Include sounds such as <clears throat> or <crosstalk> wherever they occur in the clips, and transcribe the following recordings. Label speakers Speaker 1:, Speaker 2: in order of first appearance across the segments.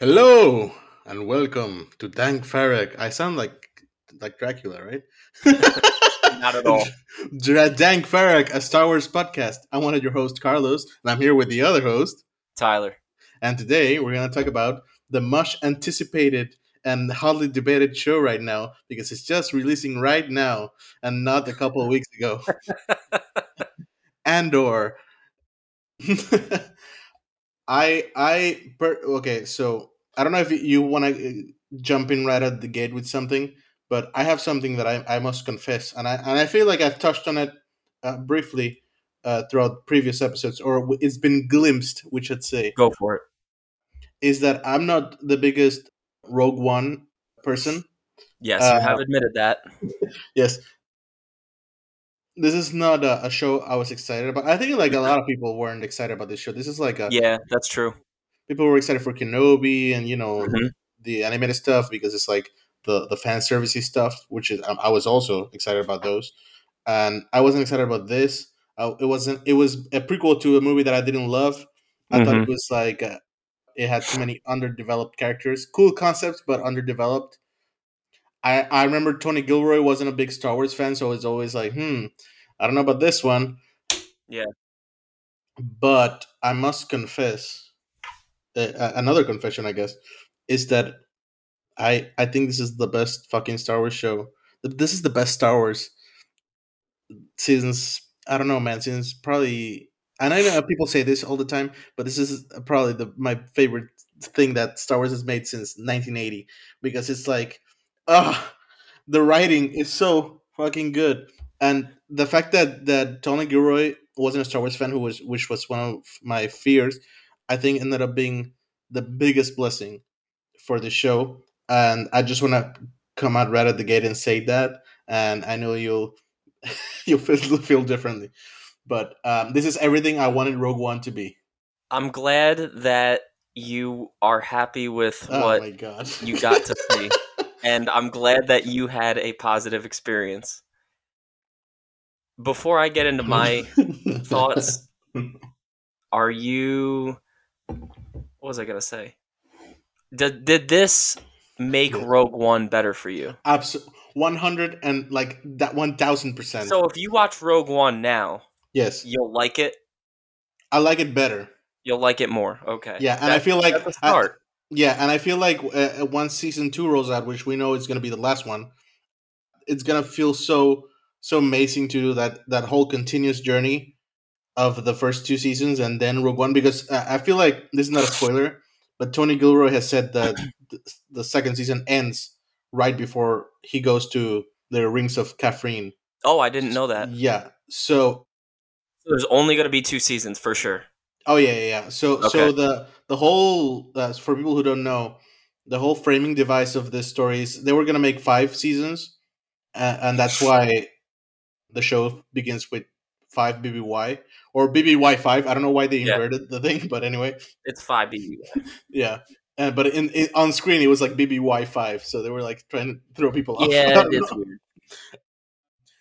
Speaker 1: Hello and welcome to Dank Farrik. I sound like like Dracula, right? <laughs>
Speaker 2: Not at all. <laughs>
Speaker 1: Dank Farrik, a Star Wars podcast. I'm one of your hosts, Carlos, and I'm here with the other host.
Speaker 2: Tyler.
Speaker 1: And today we're going to talk about the much anticipated and hotly debated show right now because it's just releasing right now and not a couple of <laughs> weeks ago. Andor. I I per, okay, so I don't know if you want to jump in right at the gate with something, but I have something that I, I must confess, and I and I feel like I've touched on it uh, briefly uh, throughout previous episodes, or it's been glimpsed, which I'd say.
Speaker 2: Go for it.
Speaker 1: Is that I'm not the biggest Rogue One person.
Speaker 2: Yes, you
Speaker 1: Uh,
Speaker 2: have admitted that. <laughs>
Speaker 1: Yes. This is not a, a show I was excited about. I think like a lot of people weren't excited about this show. This is like a
Speaker 2: Yeah, that's true.
Speaker 1: people were excited for Kenobi and you know
Speaker 2: Mhm.
Speaker 1: the animated stuff because it's like the the fan servicey stuff, which is um, I was also excited about those, and I wasn't excited about this. Uh, it wasn't. It was a prequel to a movie that I didn't love. I thought it was like uh, it had too many underdeveloped characters, cool concepts, but underdeveloped. I I remember Tony Gilroy wasn't a big Star Wars fan, so I was always like, hmm, I don't know about this one.
Speaker 2: Yeah.
Speaker 1: But I must confess, uh, uh, another confession, I guess, is that I I think this is the best fucking Star Wars show. This is the best Star Wars since I don't know, man. Since probably, and I know people say this all the time, but this is probably the my favorite thing that Star Wars has made since 1980 because it's like, ah, the writing is so fucking good, and the fact that that Tony Gilroy wasn't a Star Wars fan, who was which was one of my fears, I think ended up being the biggest blessing for the show. And I just want to come out right at the gate and say that. And I know you'll <laughs> you'll feel, feel differently, but um, this is everything I wanted Rogue One to be.
Speaker 2: I'm glad that you are happy with
Speaker 1: Oh
Speaker 2: what
Speaker 1: my god,
Speaker 2: you got to <laughs> see. And I'm glad that you had a positive experience. Before I get into my thoughts, <laughs> are you what was I going to say? Did did this make. Rogue One better for you?
Speaker 1: Absolutely, one hundred and like that one thousand percent.
Speaker 2: So if you watch Rogue One now,
Speaker 1: Yes,
Speaker 2: you'll like it.
Speaker 1: I like it better.
Speaker 2: You'll like it more. Okay.
Speaker 1: Yeah, and I feel like
Speaker 2: that's a start.
Speaker 1: Yeah, and I feel like uh, once season two rolls out, which we know is going to be the last one, it's going to feel so so amazing to do that that whole continuous journey of the first two seasons and then Rogue One because uh, I feel like this is not a spoiler, but Tony Gilroy has said that <clears throat> th- the second season ends right before he goes to the Rings of Kafrene.
Speaker 2: oh, I didn't know that.
Speaker 1: Yeah. So
Speaker 2: There's only going to be two seasons for sure.
Speaker 1: Oh yeah, yeah, yeah. So so the the whole uh, for people who don't know, the whole framing device of this story is they were gonna make five seasons, uh, and that's why the show begins with five BBY or BBY five. I don't know why they
Speaker 2: Yeah.
Speaker 1: inverted the thing, but anyway,
Speaker 2: It's five BB.
Speaker 1: yeah. Uh, but in, in on screen it was like BBY five, so they were like trying to throw people off. <laughs>
Speaker 2: Yeah, it's weird.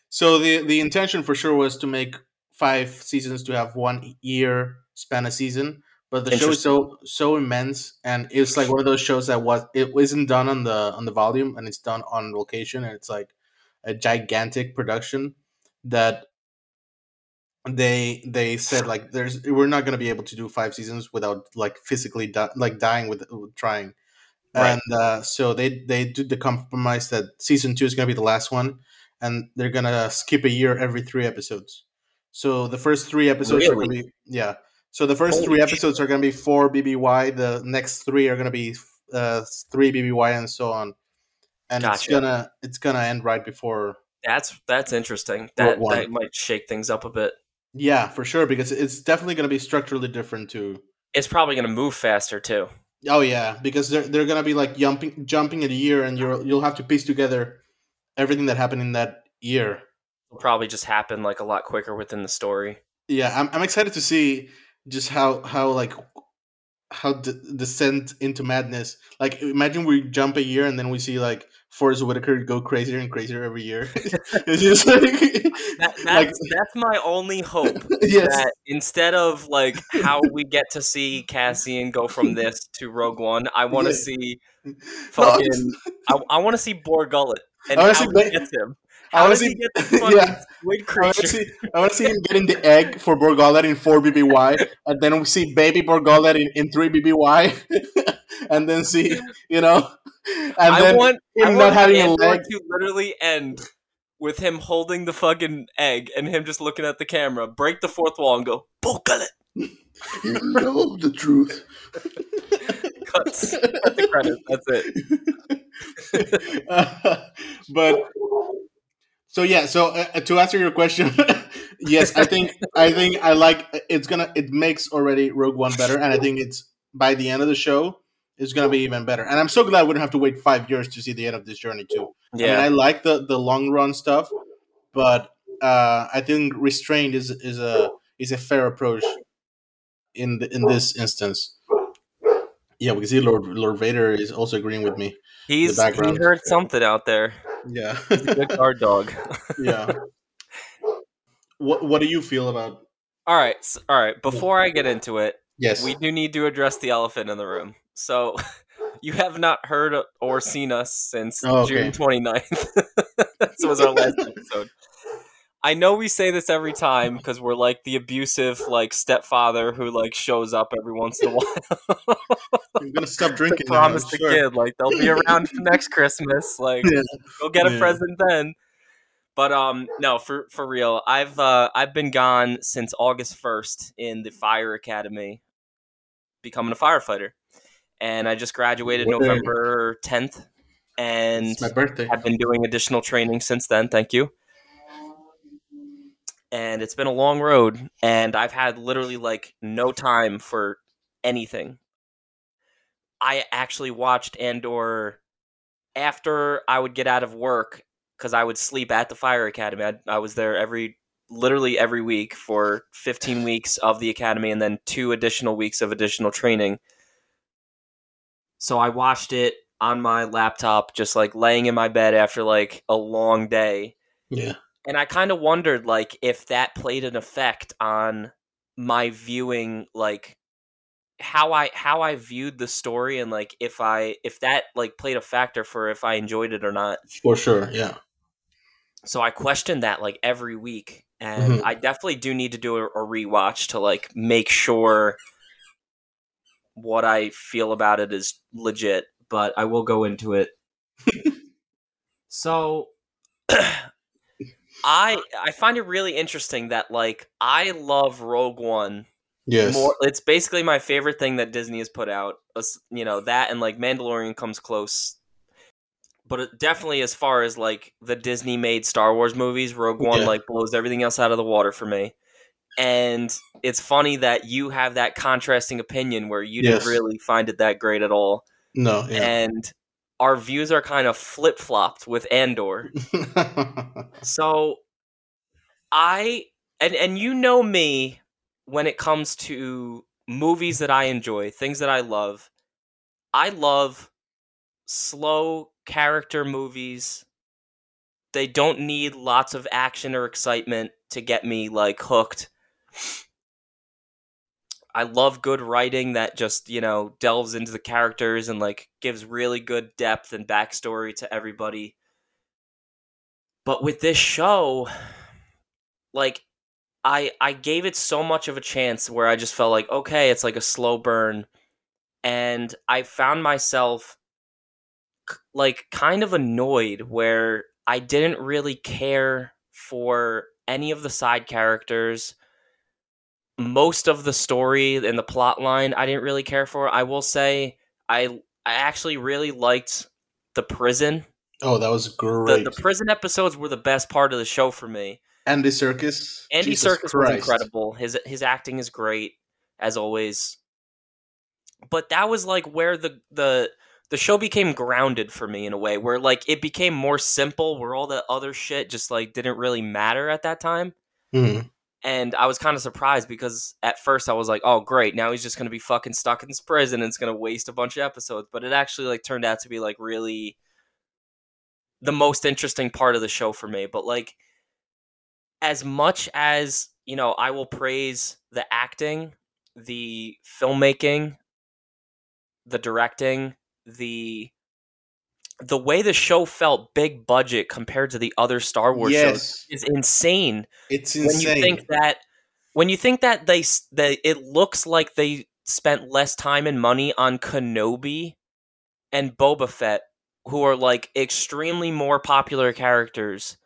Speaker 1: So the the intention for sure was to make five seasons to have one year span a season, but the show is so so immense, and it's like one of those shows that was it isn't done on the on the volume, and it's done on location, and it's like a gigantic production that they they said like there's we're not going to be able to do five seasons without like physically di- like dying with, with trying.
Speaker 2: Right.
Speaker 1: and uh, so they they did the compromise that season two is going to be the last one and they're going to skip a year every three episodes. So the first three episodes are going to be yeah so the first
Speaker 2: Holy
Speaker 1: three
Speaker 2: shit.
Speaker 1: episodes are going to be four bby the next three are going to be uh, three bby and so on and it's gonna it's gonna end right before
Speaker 2: That's that's interesting. That that might shake things up a bit.
Speaker 1: yeah for sure because it's definitely going to be structurally different too
Speaker 2: It's probably going to move faster too.
Speaker 1: Oh yeah, because they're they're gonna be like jumping jumping in a year, and you'll you'll have to piece together everything that happened in that year.
Speaker 2: It'll probably just happen like a lot quicker within the story.
Speaker 1: Yeah, I'm I'm excited to see just how how like how d- descent into madness. Like imagine we jump a year and then we see like Forest Whitaker go crazier and crazier every year. <laughs> <laughs> it's just like,
Speaker 2: That, <laughs> that's,
Speaker 1: like
Speaker 2: that's my only hope.
Speaker 1: yes,
Speaker 2: That instead of like how we get to see Cassian go from this to Rogue One, I want to
Speaker 1: Yeah.
Speaker 2: see
Speaker 1: No,
Speaker 2: fucking. I, I want to see Bor Gullet and
Speaker 1: I
Speaker 2: how
Speaker 1: wanna
Speaker 2: he
Speaker 1: see
Speaker 2: gets him.
Speaker 1: I
Speaker 2: How
Speaker 1: wanna
Speaker 2: does he
Speaker 1: see-
Speaker 2: get this <laughs>
Speaker 1: yeah.
Speaker 2: squid
Speaker 1: I want to
Speaker 2: creature?
Speaker 1: see, I want to see him getting the egg for Bor Gullet in four BBY, and then we see baby Bor Gullet in, in three BBY, <laughs> and then see you know, and
Speaker 2: I
Speaker 1: then
Speaker 2: want, I
Speaker 1: him
Speaker 2: want
Speaker 1: not having a
Speaker 2: Andor
Speaker 1: leg.
Speaker 2: to literally end with him holding the fucking egg and him just looking at the camera, break the fourth wall, and go Bor Gullet.
Speaker 1: You know the truth. <laughs>
Speaker 2: Cuts. Cut the credits. That's it.
Speaker 1: Uh, <laughs> but so yeah so uh, to answer your question <laughs> yes i think i think i like it's gonna it makes already rogue one better and i think it's by the end of the show it's gonna be even better and i'm so glad we don't have to wait five years to see the end of this journey too i mean
Speaker 2: Yeah.
Speaker 1: i like the the long run stuff but uh i think restrained is is a is a fair approach in the, in this instance yeah we can see lord lord vader is also agreeing with me
Speaker 2: He's he heard something out there.
Speaker 1: yeah <laughs>
Speaker 2: Good guard dog. <laughs>
Speaker 1: yeah. What What do you feel about?
Speaker 2: All right, s all right. Before I get into it,
Speaker 1: Yes.
Speaker 2: we do need to address the elephant in the room. So, <laughs> you have not heard or seen us since
Speaker 1: Oh, okay.
Speaker 2: June 29th. this was our last episode. I know we say this every time because we're like the abusive like stepfather who like shows up every once in a while. <laughs>
Speaker 1: I'm gonna stop <laughs> drinking. now,
Speaker 2: promise the
Speaker 1: sure.
Speaker 2: kid like they'll be around for next Christmas. <laughs> Like
Speaker 1: Yeah.
Speaker 2: go get a
Speaker 1: Yeah.
Speaker 2: present then. But um no, for for real. I've uh I've been gone since August 1st in the fire academy becoming a firefighter. And I just graduated
Speaker 1: Word.
Speaker 2: November 10th and
Speaker 1: It's my birthday.
Speaker 2: I've been doing additional training since then. Thank you. And it's been a long road, and I've had literally like no time for anything. I actually watched Andor after I would get out of work because I would sleep at the fire academy. I, I was there every literally every week for 15 weeks of the academy and then two additional weeks of additional training. So I watched it on my laptop, just like laying in my bed after like a long day.
Speaker 1: Yeah.
Speaker 2: And I kind of wondered like if that played an effect on my viewing like how I how I viewed the story and like if I if that like played a factor for if I enjoyed it or not.
Speaker 1: For sure. Yeah.
Speaker 2: So I questioned that like every week and
Speaker 1: Mhm.
Speaker 2: I definitely do need to do a, a rewatch to like make sure what I feel about it is legit, but I will go into it. <laughs> so <clears throat> I I find it really interesting that like I love Rogue One
Speaker 1: Yes.
Speaker 2: more it's basically my favorite thing that Disney has put out. You know, that and like Mandalorian comes close. But it definitely as far as like the Disney made Star Wars movies, Rogue One
Speaker 1: Yeah.
Speaker 2: like blows everything else out of the water for me. And it's funny that you have that contrasting opinion where you
Speaker 1: Yes.
Speaker 2: didn't really find it that great at all.
Speaker 1: no. Yeah.
Speaker 2: And our views are kind of flip flopped with Andor. <laughs> So I and and you know me when it comes to movies that I enjoy, things that I love. I love slow character movies. They don't need lots of action or excitement to get me like hooked. I love good writing that just, you know, delves into the characters and like gives really good depth and backstory to everybody. But with this show, like I I gave it so much of a chance where I just felt like okay, it's like a slow burn and I found myself like kind of annoyed where I didn't really care for any of the side characters. Most of the story and the plot line I didn't really care for. I will say I I actually really liked the prison.
Speaker 1: oh, that was
Speaker 2: The,
Speaker 1: great.
Speaker 2: the prison episodes were the best part of the show for me.
Speaker 1: Andy Serkis.
Speaker 2: Andy
Speaker 1: Jesus
Speaker 2: Serkis was incredible. His his acting is great as always. But that was like where the the the show became grounded for me in a way where like it became more simple where all the other shit just like didn't really matter at that time.
Speaker 1: Mhm.
Speaker 2: And I was kind of surprised because at first I was like, "Oh, great! Now he's just going to be fucking stuck in this prison and it's going to waste a bunch of episodes." But it actually like turned out to be like really the most interesting part of the show for me. But like, as much as you know, I will praise the acting, the filmmaking, the directing, the the way the show felt big budget compared to the other Star Wars
Speaker 1: Yes.
Speaker 2: shows is insane.
Speaker 1: It's
Speaker 2: When you think that when you think that they that it looks like they spent less time and money on Kenobi and Boba Fett, who are like extremely more popular characters,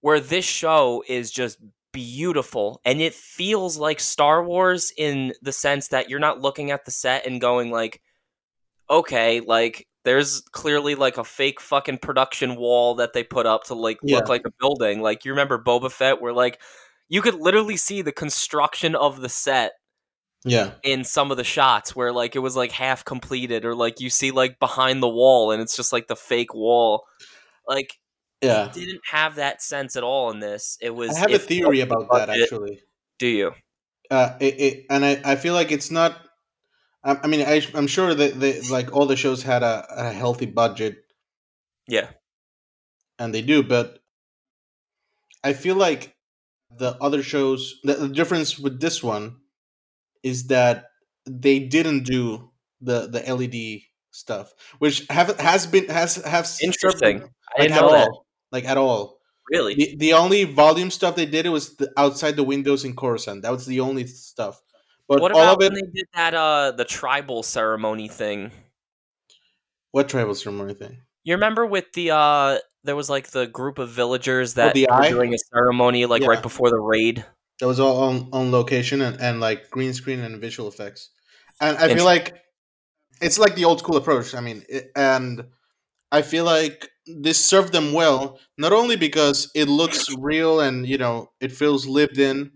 Speaker 2: where this show is just beautiful and it feels like Star Wars in the sense that you're not looking at the set and going like okay, like there's clearly like a fake fucking production wall that they put up to like look like a building. Like you remember Boba Fett where like you could literally see the construction of the set
Speaker 1: yeah.
Speaker 2: in some of the shots where like it was like half completed or like you see like behind the wall and it's just like the fake wall. Like
Speaker 1: Yeah.
Speaker 2: it didn't have that sense at all in this. It was
Speaker 1: I have a theory about that actually.
Speaker 2: Do you?
Speaker 1: Uh, it, it, and I, I feel like it's not. I, I mean, I, I'm sure that they, like all the shows had a, a healthy budget,
Speaker 2: Yeah.
Speaker 1: and they do, but I feel like the other shows. The, the difference with this one is that they didn't do the the LED stuff, which have has been has have
Speaker 2: Interesting.
Speaker 1: them,
Speaker 2: I
Speaker 1: like
Speaker 2: didn't
Speaker 1: at
Speaker 2: know that.
Speaker 1: all, like at all.
Speaker 2: Really?
Speaker 1: The, the only volume stuff they did it was the, outside the windows in Coruscant. That was the only stuff. But
Speaker 2: what about
Speaker 1: it.
Speaker 2: when they did that uh the tribal ceremony thing?
Speaker 1: What tribal ceremony thing?
Speaker 2: You remember with the uh there was like the group of villagers that
Speaker 1: Oh,
Speaker 2: were doing a ceremony like
Speaker 1: Yeah.
Speaker 2: right before the raid.
Speaker 1: That was all on, on location and, and like green screen and visual effects. And I feel like it's like the old school approach. I mean, it, and I feel like this served them well, not only because it looks real and you know it feels lived in.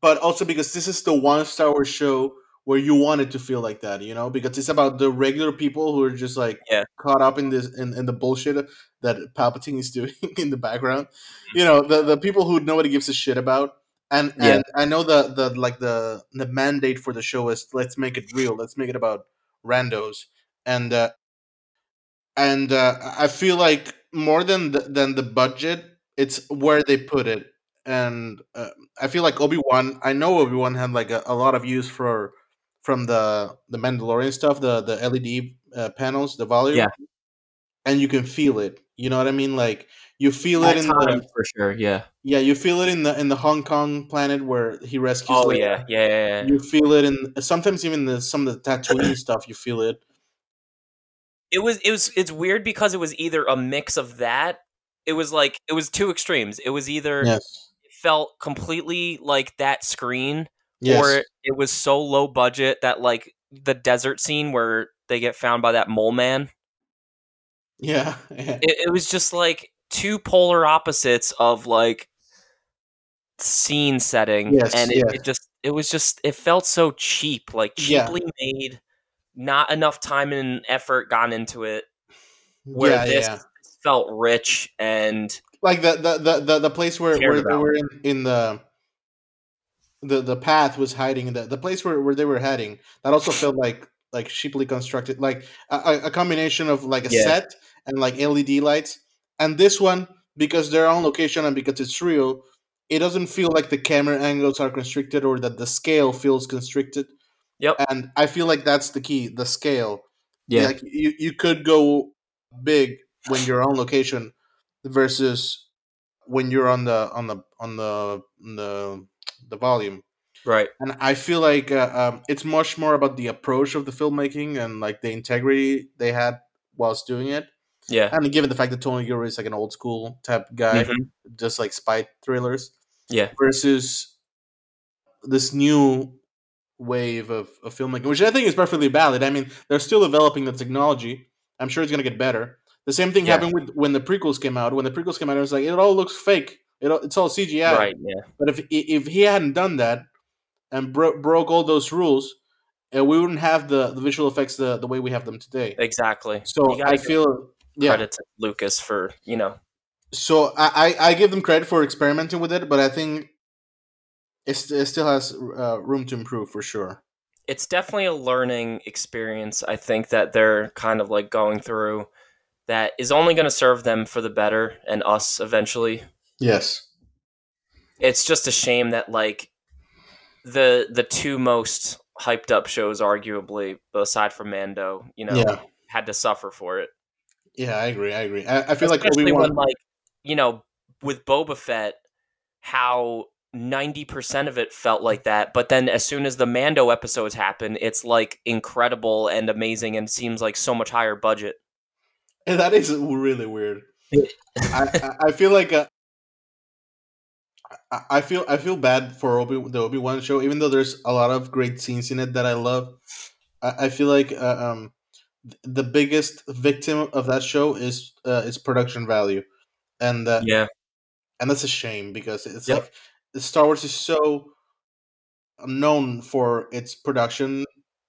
Speaker 1: But also because this is the one Star Wars show where you want it to feel like that, you know, because it's about the regular people who are just like
Speaker 2: Yeah.
Speaker 1: caught up in this in, in the bullshit that Palpatine is <laughs> doing in the background. You know, the the people who nobody gives a shit about. And
Speaker 2: Yeah.
Speaker 1: and I know the the like the the mandate for the show is let's make it real. Let's make it about randos. And uh and uh, I feel like more than the, than the budget, it's where they put it. And uh, I feel like Obi Wan. I know Obi Wan had like a, a lot of use for from the the Mandalorian stuff, the the LED uh, panels, the volume.
Speaker 2: Yeah.
Speaker 1: and you can feel it. You know what I mean? Like you feel it in the
Speaker 2: for sure, yeah.
Speaker 1: yeah, you feel it in the in the Hong Kong planet where he rescues.
Speaker 2: Oh yeah, yeah, yeah, yeah.
Speaker 1: You feel it in sometimes even the some of the Tatooine <clears throat> stuff. You feel it.
Speaker 2: It was it was it's weird because it was either a mix of that. It was like it was two extremes. It was either
Speaker 1: Yes.
Speaker 2: Felt completely like that screen
Speaker 1: Yes.
Speaker 2: or it was so low budget that like the desert scene where they get found by that mole man.
Speaker 1: yeah. yeah.
Speaker 2: It, it was just like two polar opposites of like scene setting
Speaker 1: Yes,
Speaker 2: and it,
Speaker 1: yes.
Speaker 2: it just it was just it felt so cheap like
Speaker 1: Yeah.
Speaker 2: cheaply made not enough time and effort gone into it where
Speaker 1: yeah,
Speaker 2: this
Speaker 1: yeah.
Speaker 2: felt rich and
Speaker 1: Like the the the, the, the place where, where they were in, in the the the path was hiding the the place where, where they were heading that also felt like like cheaply constructed like a, a- combination of like a
Speaker 2: Yeah.
Speaker 1: set and like led lights. And this one because they're on location and because it's real it doesn't feel like the camera angles are constricted or that the scale feels constricted.
Speaker 2: Yep.
Speaker 1: and i feel like that's the key the scale. Like you, you could go big when you're on location versus when you're on the on the on the on the the volume
Speaker 2: right
Speaker 1: and i feel like uh, um, it's much more about the approach of the filmmaking and like the integrity they had whilst doing it
Speaker 2: yeah
Speaker 1: and given the fact that tony Gilroy is like an old school type guy
Speaker 2: Mhm.
Speaker 1: just like spy thrillers
Speaker 2: yeah
Speaker 1: versus this new wave of, of filmmaking, which I think is perfectly valid. I mean, they're still developing the technology. I'm sure it's going to get better. The same thing
Speaker 2: Yeah.
Speaker 1: happened with when the prequels came out. When the prequels came out, it was like it all looks fake. It all, it's all CGI.
Speaker 2: right yeah
Speaker 1: But if if he hadn't done that and bro- broke all those rules, uh, we wouldn't have the, the visual effects the, the way we have them today.
Speaker 2: exactly
Speaker 1: So I feel yeah.
Speaker 2: credit to lucas for you know
Speaker 1: So I, I give them credit for experimenting with it, but I think it's, it still has uh, room to improve for sure.
Speaker 2: it's definitely a learning experience i think that they're kind of like going through that is only going to serve them for the better and us eventually.
Speaker 1: Yes.
Speaker 2: It's just a shame that like the the two most hyped up shows, arguably, aside from Mando, you know,
Speaker 1: Yeah.
Speaker 2: had to suffer for it.
Speaker 1: Yeah, I agree. I agree. I, I feel like
Speaker 2: Especially
Speaker 1: Obi
Speaker 2: when, like, you know, with Boba Fett, how ninety percent of it felt like that, but then as soon as the Mando episodes happen, it's like incredible and amazing, and seems like so much higher budget.
Speaker 1: And <laughs> that is really weird. I, I feel like uh, I, feel I feel bad for Obi the Obi Wan show, even though there's a lot of great scenes in it that I love. I, I feel like uh, um, the biggest victim of that show is uh, its production value, and uh,
Speaker 2: Yeah,
Speaker 1: and that's a shame because it's
Speaker 2: Yep.
Speaker 1: like Star Wars is so known for its production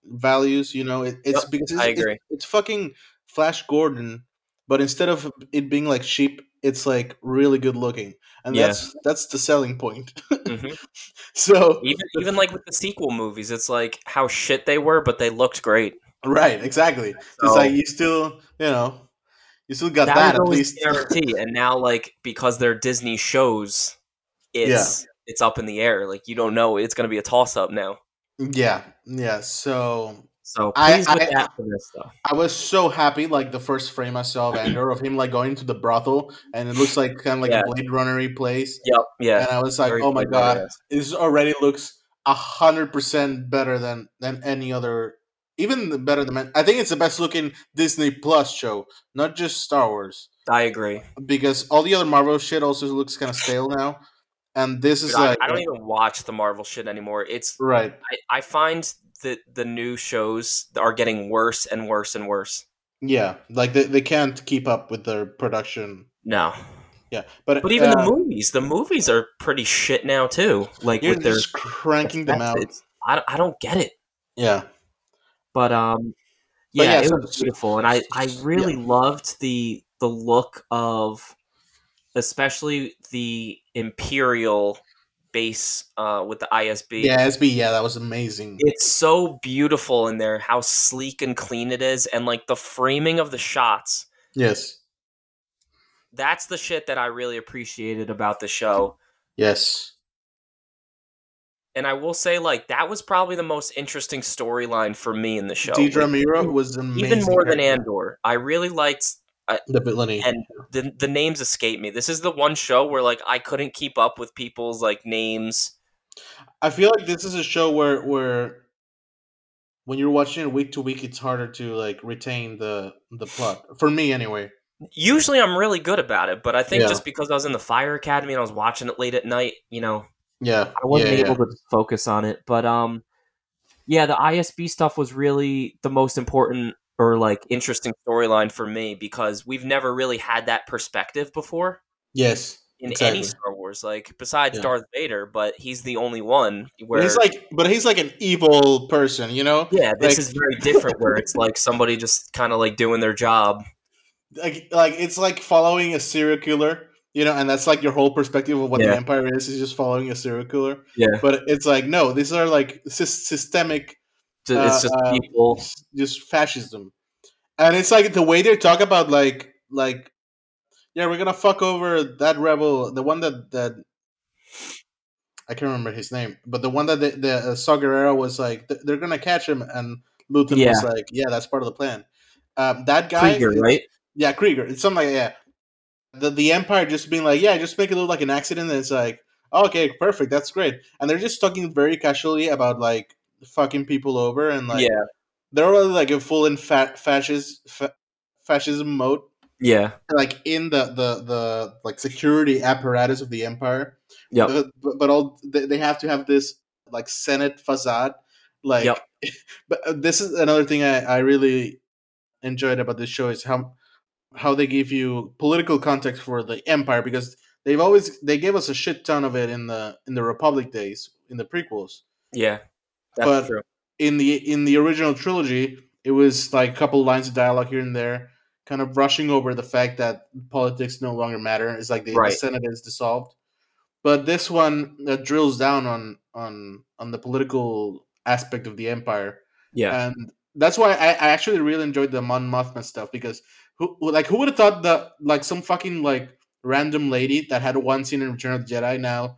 Speaker 1: values. You know, it, it's
Speaker 2: Yep,
Speaker 1: because it's,
Speaker 2: I
Speaker 1: it's-
Speaker 2: agree.
Speaker 1: It's, fucking Flash Gordon, but instead of it being like cheap, it's like really good looking, and
Speaker 2: Yeah.
Speaker 1: that's that's the selling point.
Speaker 2: Mhm. <laughs>
Speaker 1: so
Speaker 2: even even like with the sequel movies, it's like how shit they were, but they looked great.
Speaker 1: right, exactly. So it's like you still, you know, you still got
Speaker 2: that,
Speaker 1: that, at least.
Speaker 2: guarantee. and now, like because they're Disney shows, it's it's up in the air. Like you don't know. It's going to be a toss up now.
Speaker 1: yeah, yeah. So
Speaker 2: So
Speaker 1: I-
Speaker 2: with
Speaker 1: I-
Speaker 2: that for this stuff.
Speaker 1: I was so happy, like the first frame I saw of Andor of him like going to the brothel, and it looks like kind of like
Speaker 2: Yeah.
Speaker 1: a Blade Runner place.
Speaker 2: Yep. Yeah.
Speaker 1: And I was like,
Speaker 2: Very
Speaker 1: oh my
Speaker 2: Blade
Speaker 1: god, this already looks a hundred percent better than than any other, even better than I think it's the best looking Disney Plus show, not just Star Wars,
Speaker 2: I agree.
Speaker 1: because all the other Marvel shit also looks kind of stale now, and this is
Speaker 2: Dude, I,
Speaker 1: like
Speaker 2: I don't even watch the Marvel shit anymore. It's
Speaker 1: right,
Speaker 2: I, I find that the new shows are getting worse and worse and worse.
Speaker 1: yeah, like they, they can't keep up with their production.
Speaker 2: No,
Speaker 1: Yeah, but
Speaker 2: but even
Speaker 1: uh,
Speaker 2: the movies, the movies are pretty shit now too. Like
Speaker 1: you're
Speaker 2: with their
Speaker 1: just cranking them out.
Speaker 2: I, I don't get it.
Speaker 1: Yeah,
Speaker 2: but um
Speaker 1: But
Speaker 2: yeah,
Speaker 1: yeah,
Speaker 2: it
Speaker 1: so-
Speaker 2: was beautiful and i i really loved the the look of especially the imperial base uh with the isb
Speaker 1: yeah, ISB. yeah, that was amazing.
Speaker 2: it's so beautiful in there how sleek and clean it is and like the framing of the shots
Speaker 1: Yes,
Speaker 2: that's the shit that i really appreciated about the show
Speaker 1: yes,
Speaker 2: and i will say like that was probably the most interesting storyline for me in the show
Speaker 1: Dedra
Speaker 2: Meero
Speaker 1: was amazing.
Speaker 2: even more than andor i really liked
Speaker 1: the villainy.
Speaker 2: and the the names escape me. This is the one show where like I couldn't keep up with people's like names.
Speaker 1: I feel like this is a show where where when you're watching it week to week, it's harder to like retain the the plot. For me, anyway.
Speaker 2: Usually I'm really good about it, but I think
Speaker 1: Yeah.
Speaker 2: just because I was in the Fire Academy and I was watching it late at night, you know,
Speaker 1: Yeah,
Speaker 2: I wasn't
Speaker 1: yeah,
Speaker 2: able to focus on it. But um yeah, the ISB stuff was really the most important or like interesting storyline for me because we've never really had that perspective before
Speaker 1: Yes,
Speaker 2: in
Speaker 1: exactly.
Speaker 2: any Star Wars, like besides
Speaker 1: Yeah.
Speaker 2: Darth Vader, but he's the only one where
Speaker 1: he's like, but he's like an evil person, you know.
Speaker 2: Yeah, this
Speaker 1: Like-
Speaker 2: is very different where it's like somebody just kind of like doing their job.
Speaker 1: Like, like it's like following a serial killer, you know, and that's like your whole perspective of what
Speaker 2: Yeah.
Speaker 1: the empire is is just following a serial killer.
Speaker 2: Yeah.
Speaker 1: But it's like no, these are like sys- systemic
Speaker 2: It's just
Speaker 1: Uh, uh,
Speaker 2: people.
Speaker 1: just fascism and it's like the way they talk about like like yeah we're gonna fuck over that rebel the one that that i can't remember his name but the one that the, the uh, Saw Gerrera was like th- they're gonna catch him and Luthen was
Speaker 2: Yeah.
Speaker 1: like yeah that's part of the plan um, that guy
Speaker 2: Kreegyr, right?
Speaker 1: yeah Kreegyr it's something like yeah the, the empire just being like yeah just make it look like an accident and it's like oh, okay perfect that's great and they're just talking very casually about like fucking people over and like
Speaker 2: yeah,
Speaker 1: they're already like a full in fa- fascist fa- fascism mode
Speaker 2: yeah,
Speaker 1: like in the the the like security apparatus of the empire.
Speaker 2: Yeah,
Speaker 1: but, but, all they, they have to have this like senate facade. Like
Speaker 2: Yep. <laughs>
Speaker 1: but uh, this is another thing I, I really enjoyed about this show is how how they give you political context for the empire because they've always they gave us a shit ton of it in the in the republic days in the prequels.
Speaker 2: Yeah. That's
Speaker 1: But-
Speaker 2: true.
Speaker 1: in the in the original trilogy, it was like a couple lines of dialogue here and there, kind of brushing over the fact that politics no longer matter. It's like the, the Senate is dissolved. But this one uh, drills down on on on the political aspect of the empire,
Speaker 2: Yeah,
Speaker 1: and that's why I, I actually really enjoyed the Mon Mothma stuff because who like who would have thought that like some fucking like random lady that had one scene in Return of the Jedi now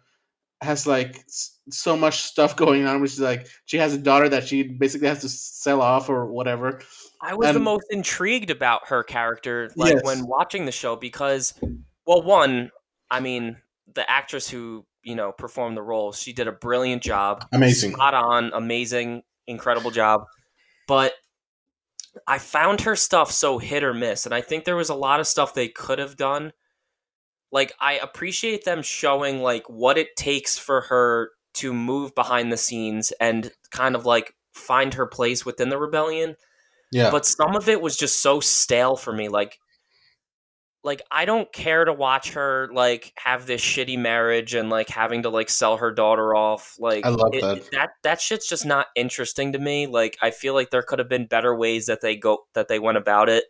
Speaker 1: has like so much stuff <laughs> going on, which is like she has a daughter that she basically has to sell off or whatever.
Speaker 2: I was the most intrigued about her character, like
Speaker 1: Yes.
Speaker 2: when watching the show, because, well, one, I mean, the actress who you know performed the role, she did a brilliant job,
Speaker 1: Amazing.
Speaker 2: spot on, amazing, incredible job. But I found her stuff so hit or miss, and I think there was a lot of stuff they could have done. Like I appreciate them showing like what it takes for her to move behind the scenes and kind of like find her place within the rebellion
Speaker 1: Yeah.
Speaker 2: but some of it was just so stale for me like like i don't care to watch her like have this shitty marriage and like having to like sell her daughter off like
Speaker 1: I love
Speaker 2: it-
Speaker 1: that.
Speaker 2: that that shit's just not interesting to me like i feel like there could have been better ways that they go that they went about it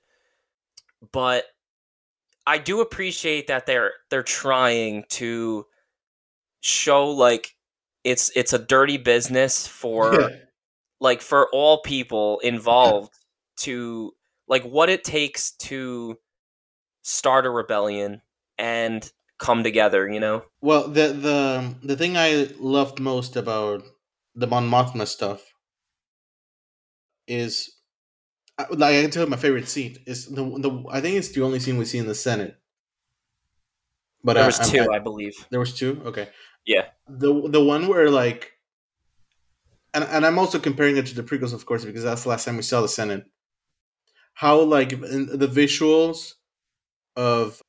Speaker 2: but i do appreciate that they're they're trying to show like it's it's a dirty business for
Speaker 1: Yeah.
Speaker 2: like for all people involved to like what it takes to start a rebellion and come together you know
Speaker 1: Well, the the the thing I loved most about the Mon Mothma stuff is, like I can tell you my favorite scene is the the I think it's the only scene we see in the Senate. But
Speaker 2: there was
Speaker 1: I'm-
Speaker 2: two
Speaker 1: I-
Speaker 2: i believe
Speaker 1: there was two. Okay.
Speaker 2: Yeah.
Speaker 1: The the one where like, and and I'm also comparing it to the prequels, of course, because that's the last time we saw the Senate. How like in the visuals of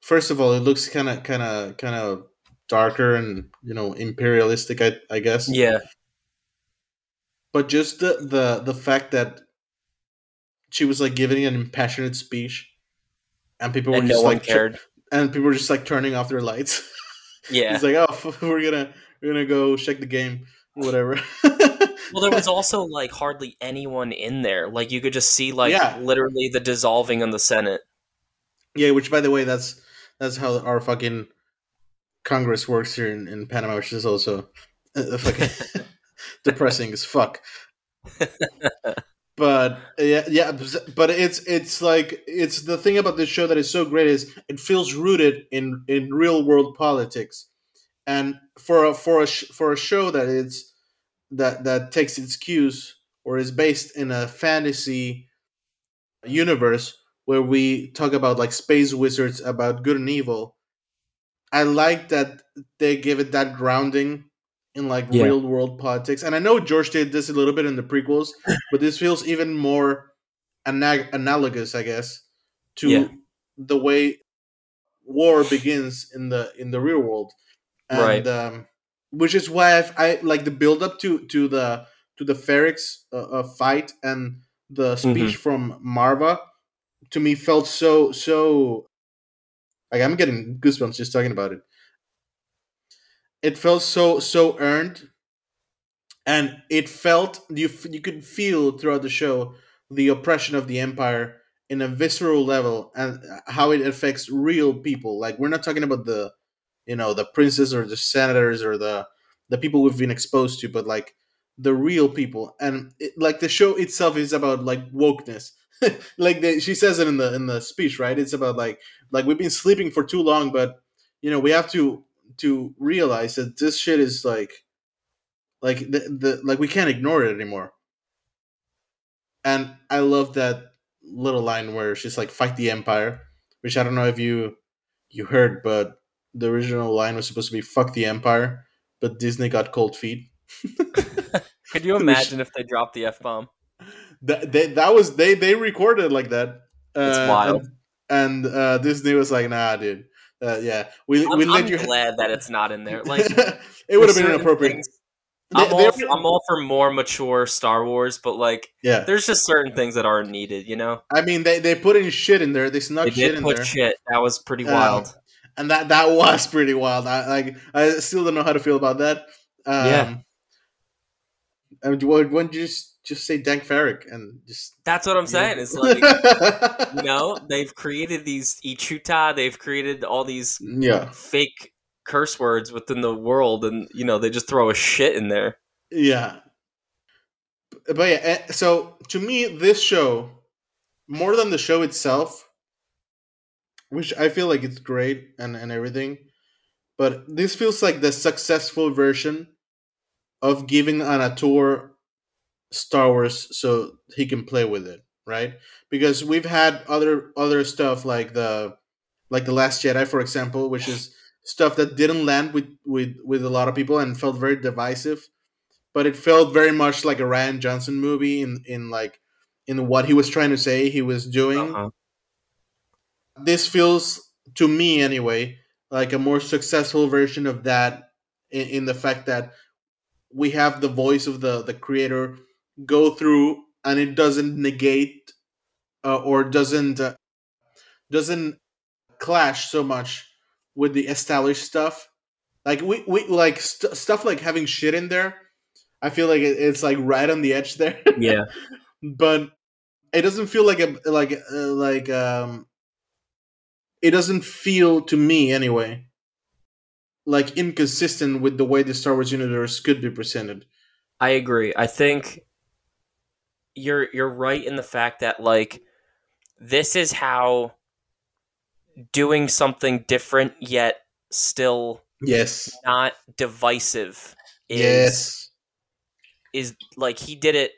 Speaker 1: first of all, it looks kind of kind of kind of darker and you know imperialistic, I I guess.
Speaker 2: yeah
Speaker 1: But just the the the fact that she was like giving an impassioned speech, and people were
Speaker 2: and
Speaker 1: just
Speaker 2: no
Speaker 1: like,
Speaker 2: cared
Speaker 1: and people were just like turning off their lights. <laughs>
Speaker 2: yeah
Speaker 1: It's like, oh, <laughs> we're gonna we're gonna go check the game, whatever. <laughs>
Speaker 2: well there was also like hardly anyone in there like you could just see like
Speaker 1: Yeah.
Speaker 2: literally the dissolving of the senate
Speaker 1: yeah, which by the way, that's that's how our fucking Congress works here in, in Panama, which is also uh, fucking <laughs> depressing as fuck. but yeah, yeah, but it's it's like it's the thing about this show that is so great is it feels rooted in in real world politics, and for a for a for a show that it's that that takes its cues or is based in a fantasy universe where we talk about like space wizards about good and evil. I like that they give it that grounding in like
Speaker 2: Yeah.
Speaker 1: real world politics. And I know George did this a little bit in the prequels, <laughs> but this feels even more ana- analogous, I guess, to
Speaker 2: Yeah.
Speaker 1: the way war begins in the in the real world. And
Speaker 2: Right.
Speaker 1: um, which is why I've, I like the build up to to the to the Ferrix uh, uh, fight and the speech from Maarva to me felt so so like I'm getting goosebumps just talking about it. It felt so so earned, and it felt you you could feel throughout the show the oppression of the empire in a visceral level and uh, how it affects real people. Like we're not talking about the you know the princes or the senators or the the people we've been exposed to, but like the real people. And it, like the show itself is about like wokeness. <laughs> Like she says it in the in the speech right? It's about like like we've been sleeping for too long but you know we have to to realize that this shit is like like the, the like we can't ignore it anymore and i love that little line where she's like fight the empire which i don't know if you you heard but the original line was supposed to be fuck the empire but disney got cold feet <laughs>
Speaker 2: could you <laughs> imagine if they dropped the f-bomb
Speaker 1: that they, that was they they recorded like that.
Speaker 2: It's
Speaker 1: Uh,
Speaker 2: wild.
Speaker 1: And, and uh, Disney was like, "Nah, dude. Uh, yeah, we
Speaker 2: i'm,
Speaker 1: we let
Speaker 2: I'm
Speaker 1: you."
Speaker 2: glad that it's not in there like <laughs>
Speaker 1: it would have been inappropriate.
Speaker 2: things,
Speaker 1: They-
Speaker 2: I'm, all, I'm all for more mature Star Wars, but like,
Speaker 1: yeah,
Speaker 2: there's just certain things that aren't needed, you know.
Speaker 1: I mean, they they put in shit in there. They snuck
Speaker 2: They
Speaker 1: shit in
Speaker 2: put
Speaker 1: there,
Speaker 2: shit. That was pretty
Speaker 1: Um,
Speaker 2: wild.
Speaker 1: and that that <laughs> was pretty wild. I like I still don't know how to feel about that. Um,
Speaker 2: Yeah.
Speaker 1: I mean, you just say Dank Farrik and just
Speaker 2: That's what I'm saying. It's like you know they've created these ichuta. They've created all these
Speaker 1: yeah,
Speaker 2: fake curse words within the world, and you know they just throw a shit in there.
Speaker 1: Yeah. But yeah, eh, so to me, this show more than the show itself, which I feel like it's great and and everything, but this feels like the successful version of giving an auteur Star Wars so he can play with it, right? Because we've had other other stuff like the like the Last Jedi, for example, which is stuff that didn't land with with with a lot of people and felt very divisive, but it felt very much like a Rian Johnson movie in in like in what he was trying to say he was doing.
Speaker 2: Uh-huh.
Speaker 1: This feels to me anyway like a more successful version of that in, in the fact that we have the voice of the the creator go through and it doesn't negate uh, or doesn't uh, doesn't clash so much with the established stuff like we, we like st- stuff like having shit in there i feel like it, it's like right on the edge there <laughs>
Speaker 2: Yeah.
Speaker 1: but it doesn't feel like a like uh, like um it doesn't feel to me anyway like inconsistent with the way the star wars universe could be presented
Speaker 2: I agree. I think you're you're right in the fact that like this is how doing something different yet still
Speaker 1: yes
Speaker 2: not divisive is
Speaker 1: yes
Speaker 2: is like he did it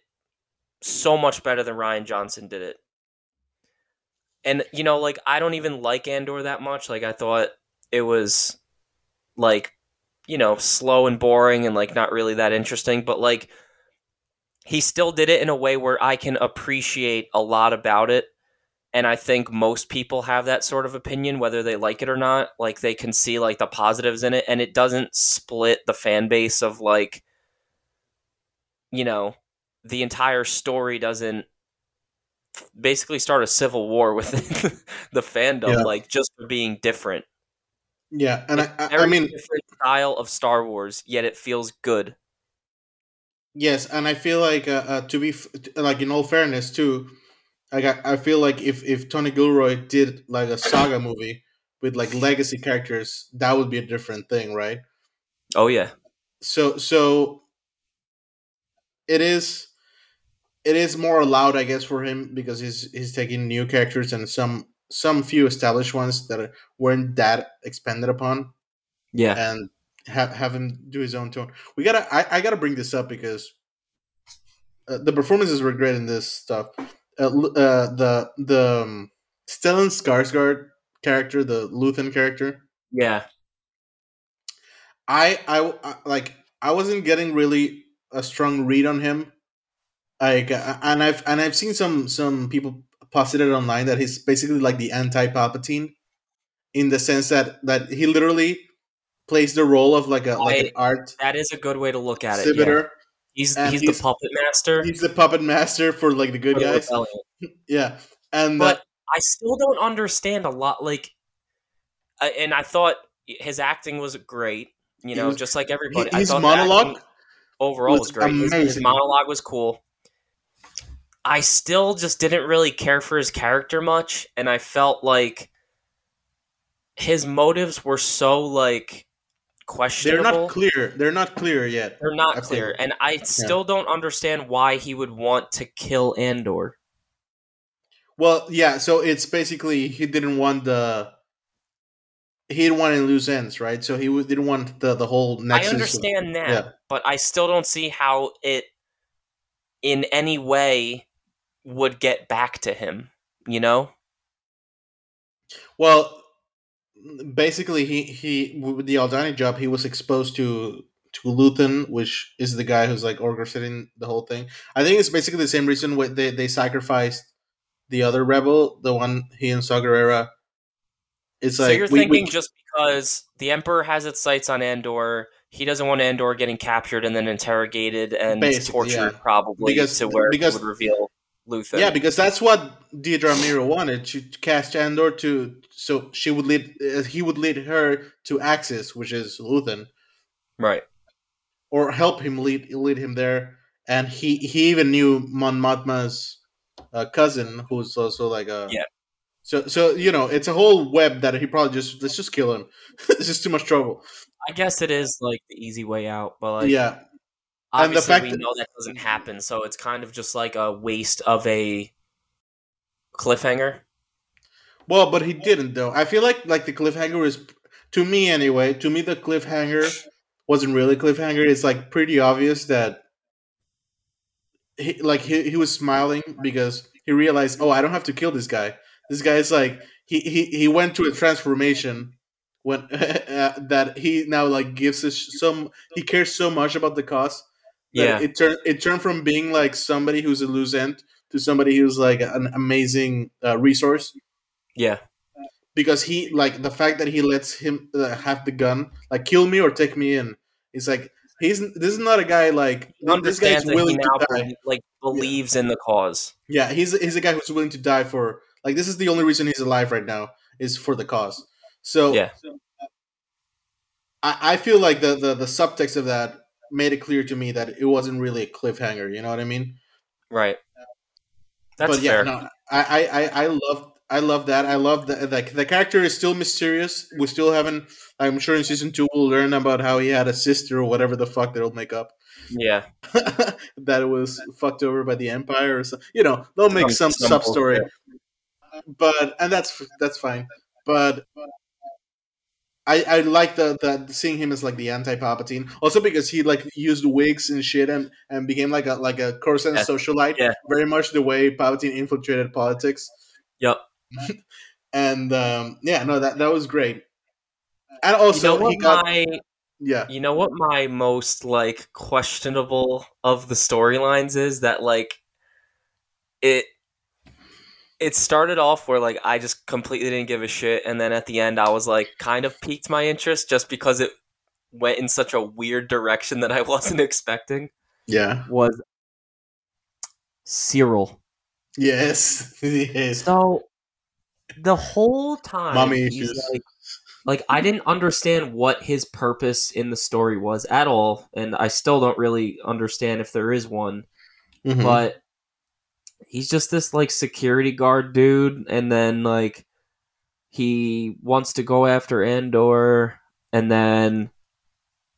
Speaker 2: so much better than Rian Johnson did it. And you know, like I don't even like Andor that much. Like I thought it was like you know, slow and boring and like not really that interesting, but like he still did it in a way where I can appreciate a lot about it. And I think most people have that sort of opinion, whether they like it or not. Like they can see like the positives in it, and it doesn't split the fan base of like, you know, the entire story doesn't basically start a civil war <laughs> within the fandom,
Speaker 1: Yeah.
Speaker 2: like just for being different.
Speaker 1: yeah and I, I,
Speaker 2: Very
Speaker 1: I mean
Speaker 2: different style of Star Wars, yet it feels good.
Speaker 1: Yes, and I feel like uh, uh, to be f- like in all fairness too, like I, I feel like if if Tony Gilroy did like a saga movie with like legacy characters, that would be a different thing, right?
Speaker 2: Oh yeah,
Speaker 1: So so it is it is more allowed, I guess, for him because he's he's taking new characters and some some few established ones that weren't that expanded upon.
Speaker 2: Yeah,
Speaker 1: and have have him do his own tone. We gotta I, I gotta bring this up because uh, the performances were great in this stuff. Uh, uh, the the um, Stellan Skarsgård character, the Luthen character,
Speaker 2: yeah.
Speaker 1: I, I I like I wasn't getting really a strong read on him. Like, uh, and I've and I've seen some some people posited online that he's basically like the anti Palpatine, in the sense that that he literally plays the role of like a like an art
Speaker 2: That is a good way to look at it. Yeah. He's he's,
Speaker 1: he's-
Speaker 2: the puppet master.
Speaker 1: He's the puppet master for like the good
Speaker 2: for
Speaker 1: guys.
Speaker 2: rebellion. <laughs>
Speaker 1: Yeah, and
Speaker 2: But
Speaker 1: uh,
Speaker 2: I still don't understand a lot. Like, I- and I thought his acting was great. You know,
Speaker 1: was-
Speaker 2: just like everybody. I
Speaker 1: his monologue
Speaker 2: overall was,
Speaker 1: was
Speaker 2: great. His, his monologue was cool. I still just didn't really care for his character much, and I felt like his motives were so like
Speaker 1: they're not clear. They're not clear yet.
Speaker 2: They're not
Speaker 1: I
Speaker 2: clear,
Speaker 1: think.
Speaker 2: and I still don't understand why he would want to kill Andor.
Speaker 1: Well, yeah. So it's basically he didn't want the he didn't want any loose ends, right? So he didn't want the the whole nexus.
Speaker 2: I
Speaker 1: of-
Speaker 2: understand that,
Speaker 1: yeah.
Speaker 2: but I still don't see how it, in any way, would get back to him. You know?
Speaker 1: Well, basically, he he with the Aldhani job, he was exposed to to Luthen, which is the guy who's like orchestrating the whole thing. I think it's basically the same reason why they they sacrificed the other rebel, the one he and Saw Gerrera. It's
Speaker 2: so
Speaker 1: like
Speaker 2: you're
Speaker 1: we- we-
Speaker 2: thinking just because the Emperor has its sights on Andor, he doesn't want Andor getting captured and then interrogated and
Speaker 1: Basically,
Speaker 2: tortured,
Speaker 1: yeah.
Speaker 2: probably
Speaker 1: Because-
Speaker 2: to where
Speaker 1: because-
Speaker 2: it would reveal Luthen.
Speaker 1: Yeah, because that's what Dedra Meero wanted to cast Andor to, so she would lead, uh, he would lead her to Axis, which is Luthen,
Speaker 2: right.
Speaker 1: or help him lead lead him there. And he he even knew Mon Mothma's uh, cousin, who's also like a
Speaker 2: Yeah.
Speaker 1: So so you know it's a whole web that he probably just let's just kill him. <laughs> it's just too much trouble.
Speaker 2: I guess it is like the easy way out, but like
Speaker 1: yeah, And the
Speaker 2: obviously
Speaker 1: fact
Speaker 2: we
Speaker 1: that-
Speaker 2: know that doesn't happen, so it's kind of just like a waste of a cliffhanger.
Speaker 1: Well, but he didn't though. I feel like like the cliffhanger is to me anyway. To me, the cliffhanger wasn't really a cliffhanger. It's like pretty obvious that he like he, he was smiling because he realized, oh, I don't have to kill this guy. This guy is like he he, he went to a transformation when <laughs> uh, that he now like gives us some he cares so much about the cause
Speaker 2: Yeah,
Speaker 1: it turned it turned from being like somebody who's a loose end to somebody who's like an amazing uh, resource.
Speaker 2: Yeah,
Speaker 1: because he like the fact that he lets him uh, have the gun like kill me or take me in it's like he's this is not a guy like this guy's
Speaker 2: understands that he
Speaker 1: willing to die.
Speaker 2: belie- like believes in the cause.
Speaker 1: yeah he's he's a guy who's willing to die for like this is the only reason he's alive right now is for the cause. So
Speaker 2: Yeah.
Speaker 1: I, I feel like the, the the subtext of that made it clear to me that it wasn't really a cliffhanger you know what i mean
Speaker 2: Right. That's
Speaker 1: but yeah
Speaker 2: fair.
Speaker 1: no i i i, love I love that. I love that. Like the character is still mysterious. We still haven't. I'm sure in season two we'll learn about how he had a sister or whatever the fuck they'll make up.
Speaker 2: Yeah. <laughs>
Speaker 1: that was fucked over by the empire or something. You know, they'll make some,
Speaker 2: Some-
Speaker 1: sub story.
Speaker 2: bullshit.
Speaker 1: But and that's that's fine. But I I like the, the seeing him as like the anti Palpatine. Also because he like used wigs and shit and and became like a like a Coruscant
Speaker 2: Yeah.
Speaker 1: socialite.
Speaker 2: Yeah.
Speaker 1: Very much the way Palpatine infiltrated politics.
Speaker 2: Yep. <laughs>
Speaker 1: and um, yeah, no, that that was great. And also
Speaker 2: you know
Speaker 1: he got
Speaker 2: my
Speaker 1: yeah
Speaker 2: you know what my most like questionable of the storylines is that like it it started off where like I just completely didn't give a shit and then at the end I was like kind of piqued my interest just because it went in such a weird direction that I <laughs> wasn't expecting
Speaker 1: yeah
Speaker 2: was Syril.
Speaker 1: yes <laughs> yes
Speaker 2: So the whole time
Speaker 1: mommy issues.
Speaker 2: like like I didn't understand what his purpose in the story was at all, and I still don't really understand if there is one.
Speaker 1: Mhm.
Speaker 2: But he's just this like security guard dude, and then like he wants to go after Andor, and then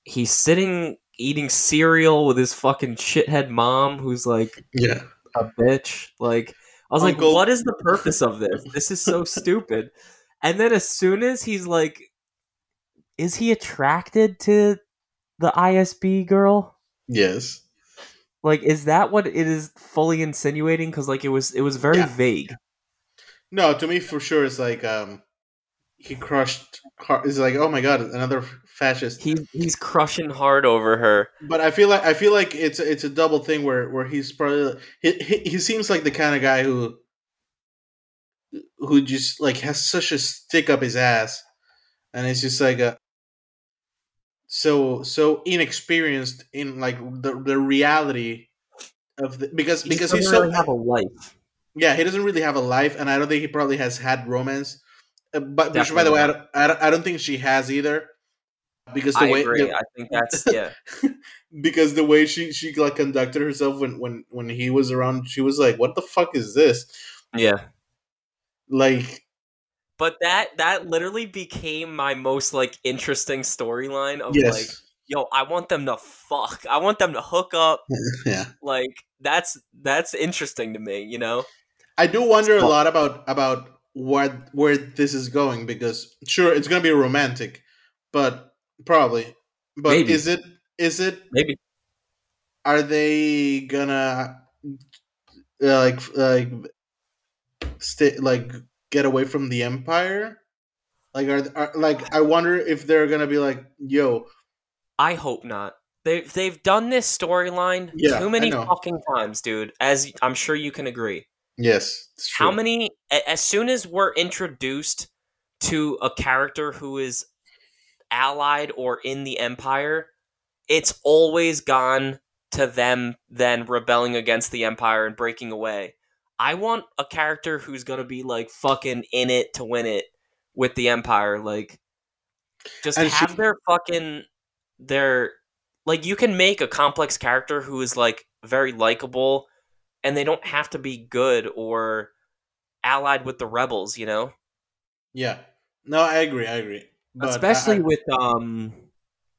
Speaker 2: he's sitting eating cereal with his fucking shithead mom, who's like
Speaker 1: yeah
Speaker 2: a bitch. Like I was
Speaker 1: Uncle-
Speaker 2: like, what is the purpose of this? This is so <laughs> stupid. And then as soon as he's like, is he attracted to the ISB girl?
Speaker 1: yes
Speaker 2: Like, is that what it is fully insinuating? Because like it was, it was very
Speaker 1: Yeah.
Speaker 2: vague.
Speaker 1: no to me for sure it's like um he crushed Har- it's like oh my god another fascist
Speaker 2: He, he's crushing hard over her.
Speaker 1: but I feel like I feel like it's it's a double thing where where he's probably he, he, he seems like the kind of guy who who just like has such a stick up his ass and it's just like a so so inexperienced in like the the reality of the because because
Speaker 2: He
Speaker 1: because
Speaker 2: doesn't
Speaker 1: he's so
Speaker 2: really have a life.
Speaker 1: yeah he doesn't really have a life and I don't think he probably has had romance Uh, but which by the way I don't, I don't I don't think she has either because the
Speaker 2: I
Speaker 1: way
Speaker 2: agree.
Speaker 1: the-
Speaker 2: I think that's yeah. <laughs>
Speaker 1: because the way she she like conducted herself when when when he was around she was like what the fuck is this
Speaker 2: Yeah.
Speaker 1: like
Speaker 2: But that that literally became my most like interesting storyline of
Speaker 1: yes
Speaker 2: like, yo, I want them to fuck. I want them to hook up. <laughs>
Speaker 1: yeah
Speaker 2: Like that's that's interesting to me, you know?
Speaker 1: i do wonder a lot about about what where this is going because sure it's gonna be romantic but probably but
Speaker 2: Maybe.
Speaker 1: is it is it
Speaker 2: Maybe.
Speaker 1: are they gonna uh, like like stay like get away from the empire like are, are like i wonder if they're gonna be like yo
Speaker 2: I hope not. They they've done this storyline
Speaker 1: Yeah,
Speaker 2: too many fucking times, dude. As I'm sure you can agree.
Speaker 1: yes it's true.
Speaker 2: How many? As soon as we're introduced to a character who is allied or in the Empire, it's always gone to them then rebelling against the Empire and breaking away. I want a character who's gonna be like fucking in it to win it with the Empire. Like, just
Speaker 1: And she-
Speaker 2: have their fucking their like you can make a complex character who is like very likable and they don't have to be good or allied with the rebels, you know?
Speaker 1: Yeah. No, I agree. I agree. But
Speaker 2: Especially
Speaker 1: I,
Speaker 2: with um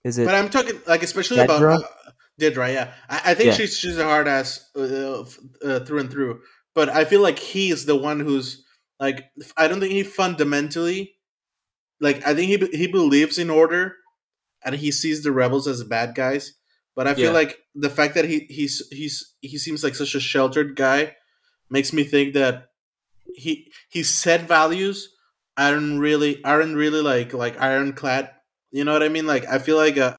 Speaker 2: is it
Speaker 1: but I'm talking like especially
Speaker 2: Dedra?
Speaker 1: about uh, Dedra. Yeah, I, I think
Speaker 2: Yeah.
Speaker 1: she's she's a hard ass uh, uh, through and through. But I feel like he is the one who's like I don't think he fundamentally like I think he he believes in order and he sees the rebels as bad guys. But I feel
Speaker 2: Yeah.
Speaker 1: like the fact that he he's he's he seems like such a sheltered guy makes me think that he his set values aren't really aren't really like like ironclad. You know what I mean? Like I feel like a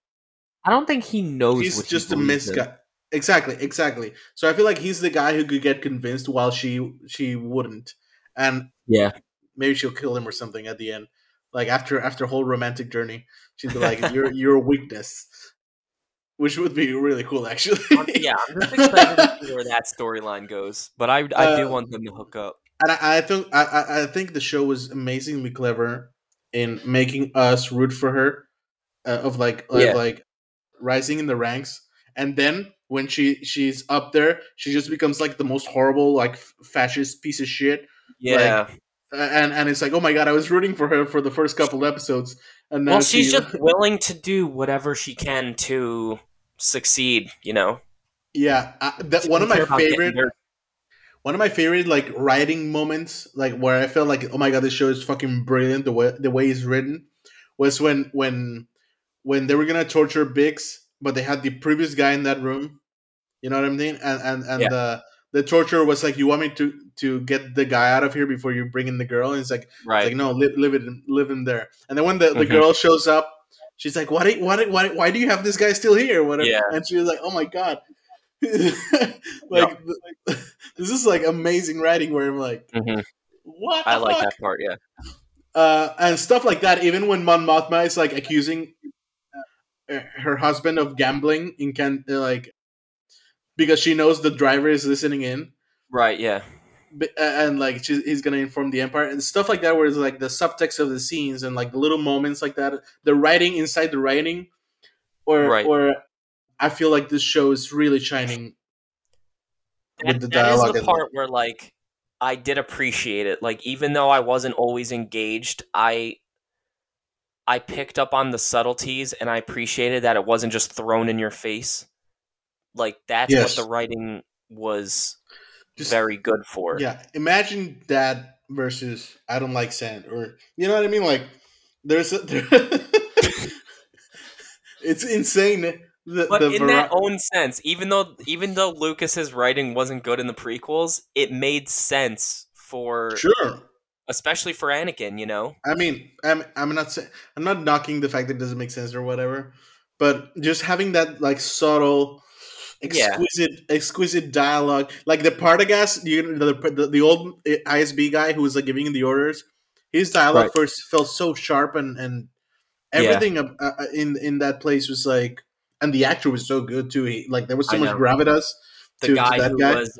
Speaker 2: I don't think he knows.
Speaker 1: he's
Speaker 2: what he
Speaker 1: just a
Speaker 2: believes
Speaker 1: miss
Speaker 2: in.
Speaker 1: guy. Exactly, exactly. So I feel like he's the guy who could get convinced while she she wouldn't, and
Speaker 2: Yeah.
Speaker 1: maybe she'll kill him or something at the end. Like after after a whole romantic journey, she'd be like, "You're <laughs> you're weakness," which would be really cool, actually.
Speaker 2: Yeah, I'm just excited to see where that storyline goes. But I, I do
Speaker 1: Uh,
Speaker 2: want them to hook up.
Speaker 1: and I, I think I, I- think the show was amazingly clever in making us root for her, uh, of like of like rising in the ranks, and then when she she's up there, she just becomes like the most horrible like fascist piece of shit,
Speaker 2: Yeah.
Speaker 1: Uh, and and it's like oh my god, I was rooting for her for the first couple episodes, and now
Speaker 2: well, she's
Speaker 1: she,
Speaker 2: just willing to do whatever she can to succeed. You know.
Speaker 1: yeah, I, that
Speaker 2: She
Speaker 1: one of my
Speaker 2: care about getting
Speaker 1: favorite one of my favorite like writing moments like where i felt like oh my god this show is fucking brilliant the way the way it's written was when when when they were gonna torture biggs but they had the previous guy in that room you know what i mean and and, and
Speaker 2: Yeah.
Speaker 1: the the torturer was like you want me to to get the guy out of here before you bring in the girl and it's like it's
Speaker 2: Right.
Speaker 1: like no live, live it live him there and then when the, the
Speaker 2: Mhm.
Speaker 1: girl shows up she's like why, do, why, why, why do you have this guy still here Whatever.
Speaker 2: Yeah.
Speaker 1: and she was like oh my god <laughs> like <laughs> this is like amazing writing where i'm like
Speaker 2: Mhm.
Speaker 1: what
Speaker 2: I
Speaker 1: the
Speaker 2: like
Speaker 1: fuck?
Speaker 2: that part. Yeah.
Speaker 1: uh, and stuff like that even when mon mothma is like accusing her husband of gambling in can uh, like because she knows the driver is listening in
Speaker 2: Right. Yeah.
Speaker 1: but, and like she's, he's gonna inform the empire and stuff like that where it's like the subtext of the scenes and like the little moments like that the writing inside the writing or
Speaker 2: Right.
Speaker 1: or i feel like this show is really shining with the
Speaker 2: That- that is the part where like I did appreciate it. Like even though I wasn't always engaged, I I picked up on the subtleties and I appreciated that it wasn't just thrown in your face. Like that's
Speaker 1: Yes.
Speaker 2: what the writing was
Speaker 1: Just-
Speaker 2: very good for.
Speaker 1: Yeah, imagine that versus I don't like sand, or you know what I mean. Like, there's a, there, <laughs> it's insane. The,
Speaker 2: But
Speaker 1: the
Speaker 2: in that own sense, even though even though Lucas's writing wasn't good in the prequels, it made sense for
Speaker 1: sure.
Speaker 2: Especially for Anakin, you know?
Speaker 1: I mean, I'm I'm not saying I'm not knocking the fact that it doesn't make sense or whatever, but just having that like subtle,
Speaker 2: Yeah.
Speaker 1: exquisite, exquisite dialogue, like the Partagaz, you know, the, the the old ISB guy who was like giving the orders, his dialogue
Speaker 2: Right.
Speaker 1: first felt so sharp and and everything ab- uh, uh, in in that place was like, and the actor was so good too. He like there was so
Speaker 2: I
Speaker 1: much
Speaker 2: know.
Speaker 1: gravitas
Speaker 2: The
Speaker 1: to, to
Speaker 2: guy
Speaker 1: that
Speaker 2: who
Speaker 1: guy.
Speaker 2: was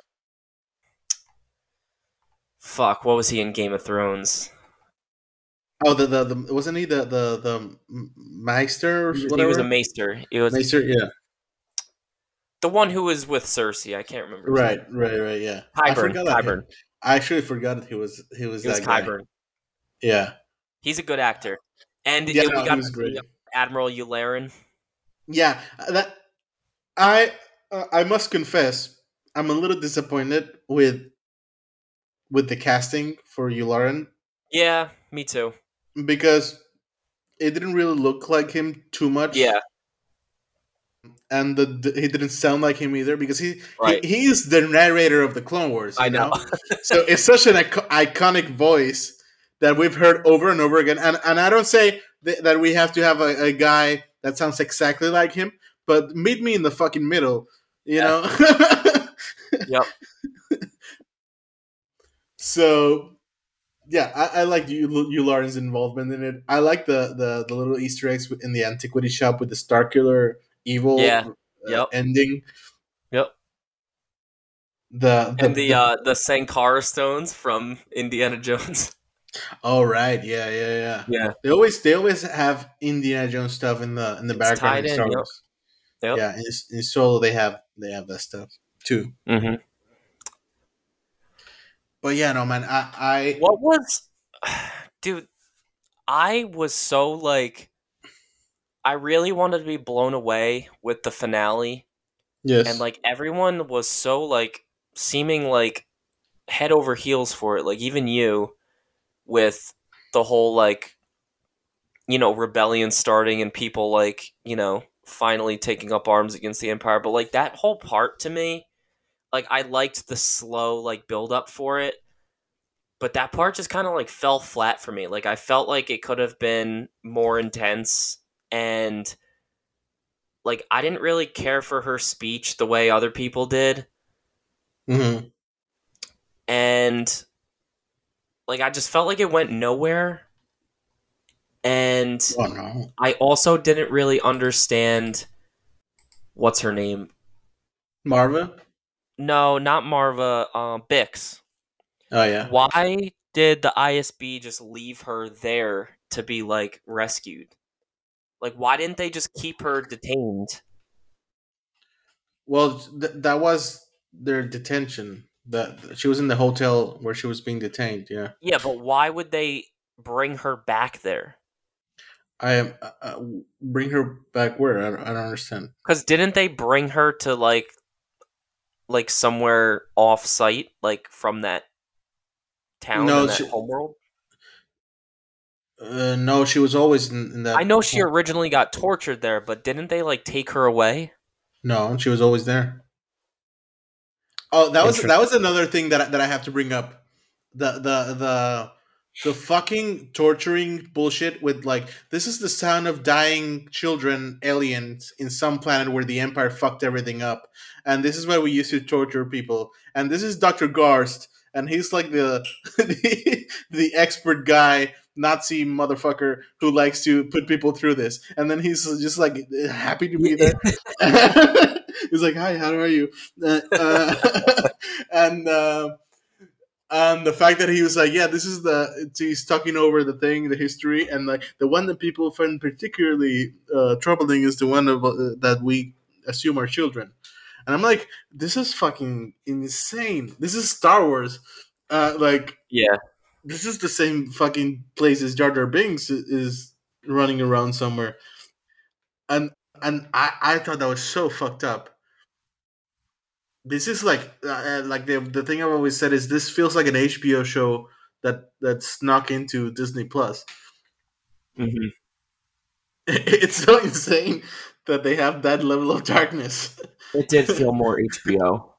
Speaker 2: Fuck, what was he in Game of Thrones?
Speaker 1: Oh, the, the the wasn't he the the the Maester or
Speaker 2: He was, he was a maester. It was
Speaker 1: Maester, yeah.
Speaker 2: the one who was with Cersei. I can't remember.
Speaker 1: Right, right, right. Yeah, I
Speaker 2: Qyburn.
Speaker 1: forgot.
Speaker 2: Qyburn.
Speaker 1: I actually forgot that he was he was
Speaker 2: He was
Speaker 1: that guy. Yeah,
Speaker 2: He's a good actor. And
Speaker 1: yeah,
Speaker 2: we
Speaker 1: no, he
Speaker 2: got. Admiral Yularen.
Speaker 1: Yeah, that I uh, I must confess I'm a little disappointed with with the casting for Yularen
Speaker 2: Yeah, me too.
Speaker 1: because it didn't really look like him too much.
Speaker 2: Yeah,
Speaker 1: and the, the- he didn't sound like him either because he,
Speaker 2: Right.
Speaker 1: he he's the narrator of the Clone Wars. you
Speaker 2: I know. <laughs>
Speaker 1: so it's such an ico- iconic voice that we've heard over and over again. And and I don't say th- that we have to have a, a guy that sounds exactly like him, but meet me in the fucking middle. You
Speaker 2: Yeah.
Speaker 1: know. <laughs>
Speaker 2: Yep.
Speaker 1: So. Yeah, I, I like you, Yularen's involvement in it. I like the, the, the little Easter eggs in the antiquity shop with the Starkiller evil
Speaker 2: Yeah.
Speaker 1: uh,
Speaker 2: Yep.
Speaker 1: ending.
Speaker 2: Yep.
Speaker 1: The, the
Speaker 2: and the uh the Sankara stones from Indiana Jones. <laughs>
Speaker 1: oh right yeah yeah yeah
Speaker 2: Yeah.
Speaker 1: they always they always have Indiana Jones stuff in the in the
Speaker 2: It's
Speaker 1: background
Speaker 2: tied
Speaker 1: in
Speaker 2: yep. Yep.
Speaker 1: Yeah, in, in Solo they have they have that stuff too.
Speaker 2: Mm-hmm.
Speaker 1: But yeah, no man, I I
Speaker 2: What was, <sighs> dude? I was so like, I really wanted to be blown away with the finale,
Speaker 1: yes
Speaker 2: and like everyone was so like seeming like head over heels for it. Like even you with the whole like you know rebellion starting and people like you know finally taking up arms against the empire but like that whole part to me like i liked the slow like build up for it but that part just kind of like fell flat for me like i felt like it could have been more intense and like i didn't really care for her speech the way other people did
Speaker 1: Mm-hmm.
Speaker 2: and like I just felt like it went nowhere. And
Speaker 1: Oh no.
Speaker 2: I also didn't really understand what's her name.
Speaker 1: Maarva?
Speaker 2: No, not Maarva. Um, Bix.
Speaker 1: Oh yeah.
Speaker 2: Why did the ISB just leave her there to be like rescued? Like, why didn't they just keep her detained?
Speaker 1: Well, th- that was their detention. That she was in the hotel where she was being detained. Yeah.
Speaker 2: Yeah, but why would they bring her back there?
Speaker 1: I am. Uh, uh, bring her back where? I don't, I don't understand.
Speaker 2: Because didn't they bring her to like, like somewhere off site, like from that town
Speaker 1: No,
Speaker 2: in that
Speaker 1: she-
Speaker 2: homeworld?
Speaker 1: Uh, no, she was always in, in that.
Speaker 2: I know she originally got tortured there, but didn't they like take her away?
Speaker 1: No, she was always there. Oh, that was that was another thing that that I have to bring up. The the the the fucking torturing bullshit with like this is the sound of dying children aliens in some planet where the empire fucked everything up. And this is why we used to torture people. And this is dr Gorst and he's like the the, <laughs> the expert guy nazi motherfucker who likes to put people through this. And then he's just like happy to be there. <laughs> <laughs> He's like hi how are you? Uh, uh, and uh, and the fact that he was like, yeah, this is the he's talking over the thing, the history, and like the one that people find particularly uh, troubling is the one of, uh, that we assume are children. And I'm like, this is fucking insane. This is Star Wars. Uh, like,
Speaker 2: Yeah.
Speaker 1: this is the same fucking place as Jar Jar Binks is running around somewhere. And and I, I thought that was so fucked up. This is like uh, like the the thing I've always said is this feels like an HBO show that that snuck into Disney Plus.
Speaker 2: Mm-hmm. <laughs>
Speaker 1: It's so insane that they have that level of darkness.
Speaker 2: It did feel <laughs> more HBO.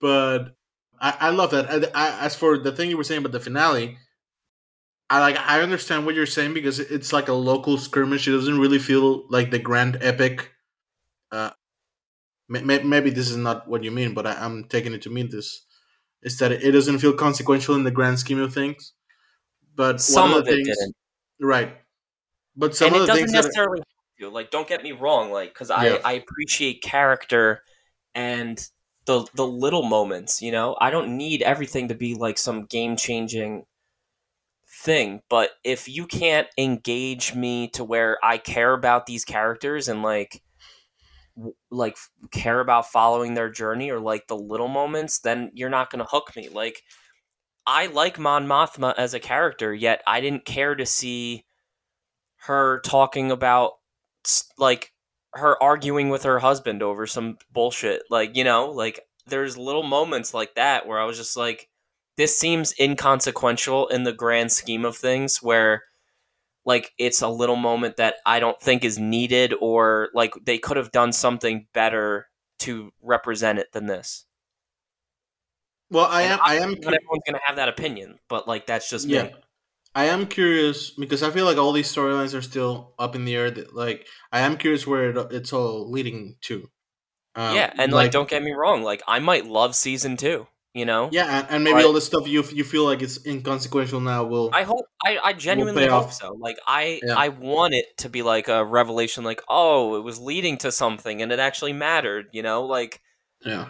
Speaker 1: but I, I love that. I, I, as for the thing you were saying about the finale, I like I understand what you're saying because it's like a local skirmish. It doesn't really feel like the grand epic. Uh, maybe this is not what you mean, but I, I'm taking it to mean this. Is that it doesn't feel consequential in the grand scheme of things. But
Speaker 2: Some
Speaker 1: one
Speaker 2: of
Speaker 1: the
Speaker 2: it
Speaker 1: things,
Speaker 2: didn't.
Speaker 1: right? But some
Speaker 2: and
Speaker 1: of
Speaker 2: it
Speaker 1: the
Speaker 2: doesn't
Speaker 1: things
Speaker 2: necessarily to. Like, don't get me wrong. Like, because I
Speaker 1: Yeah.
Speaker 2: I appreciate character and the the little moments. You know, I don't need everything to be like some game changing thing. But if you can't engage me to where I care about these characters and like like care about following their journey or like the little moments, then you're not gonna hook me. Like. I like Mon Mothma as a character, yet I didn't care to see her talking about like her arguing with her husband over some bullshit. Like, you know, like there's little moments like that where I was just like this seems inconsequential in the grand scheme of things where like it's a little moment that I don't think is needed or like they could have done something better to represent it than this.
Speaker 1: well, I am I am
Speaker 2: Not everyone's going to have that opinion, but like that's just
Speaker 1: yeah.
Speaker 2: me.
Speaker 1: I am curious because I feel like all these storylines are still up in the air. That, like, I am curious where it, it's all leading to. Um,
Speaker 2: yeah, and like, don't get me wrong, like I might love season 2, you know?
Speaker 1: yeah, and, maybe all the stuff you you feel like it's inconsequential now will.
Speaker 2: I hope I, I genuinely hope
Speaker 1: off.
Speaker 2: so. Like I
Speaker 1: Yeah.
Speaker 2: I want it to be like a revelation like, oh, it was leading to something and it actually mattered, you know? Like
Speaker 1: yeah,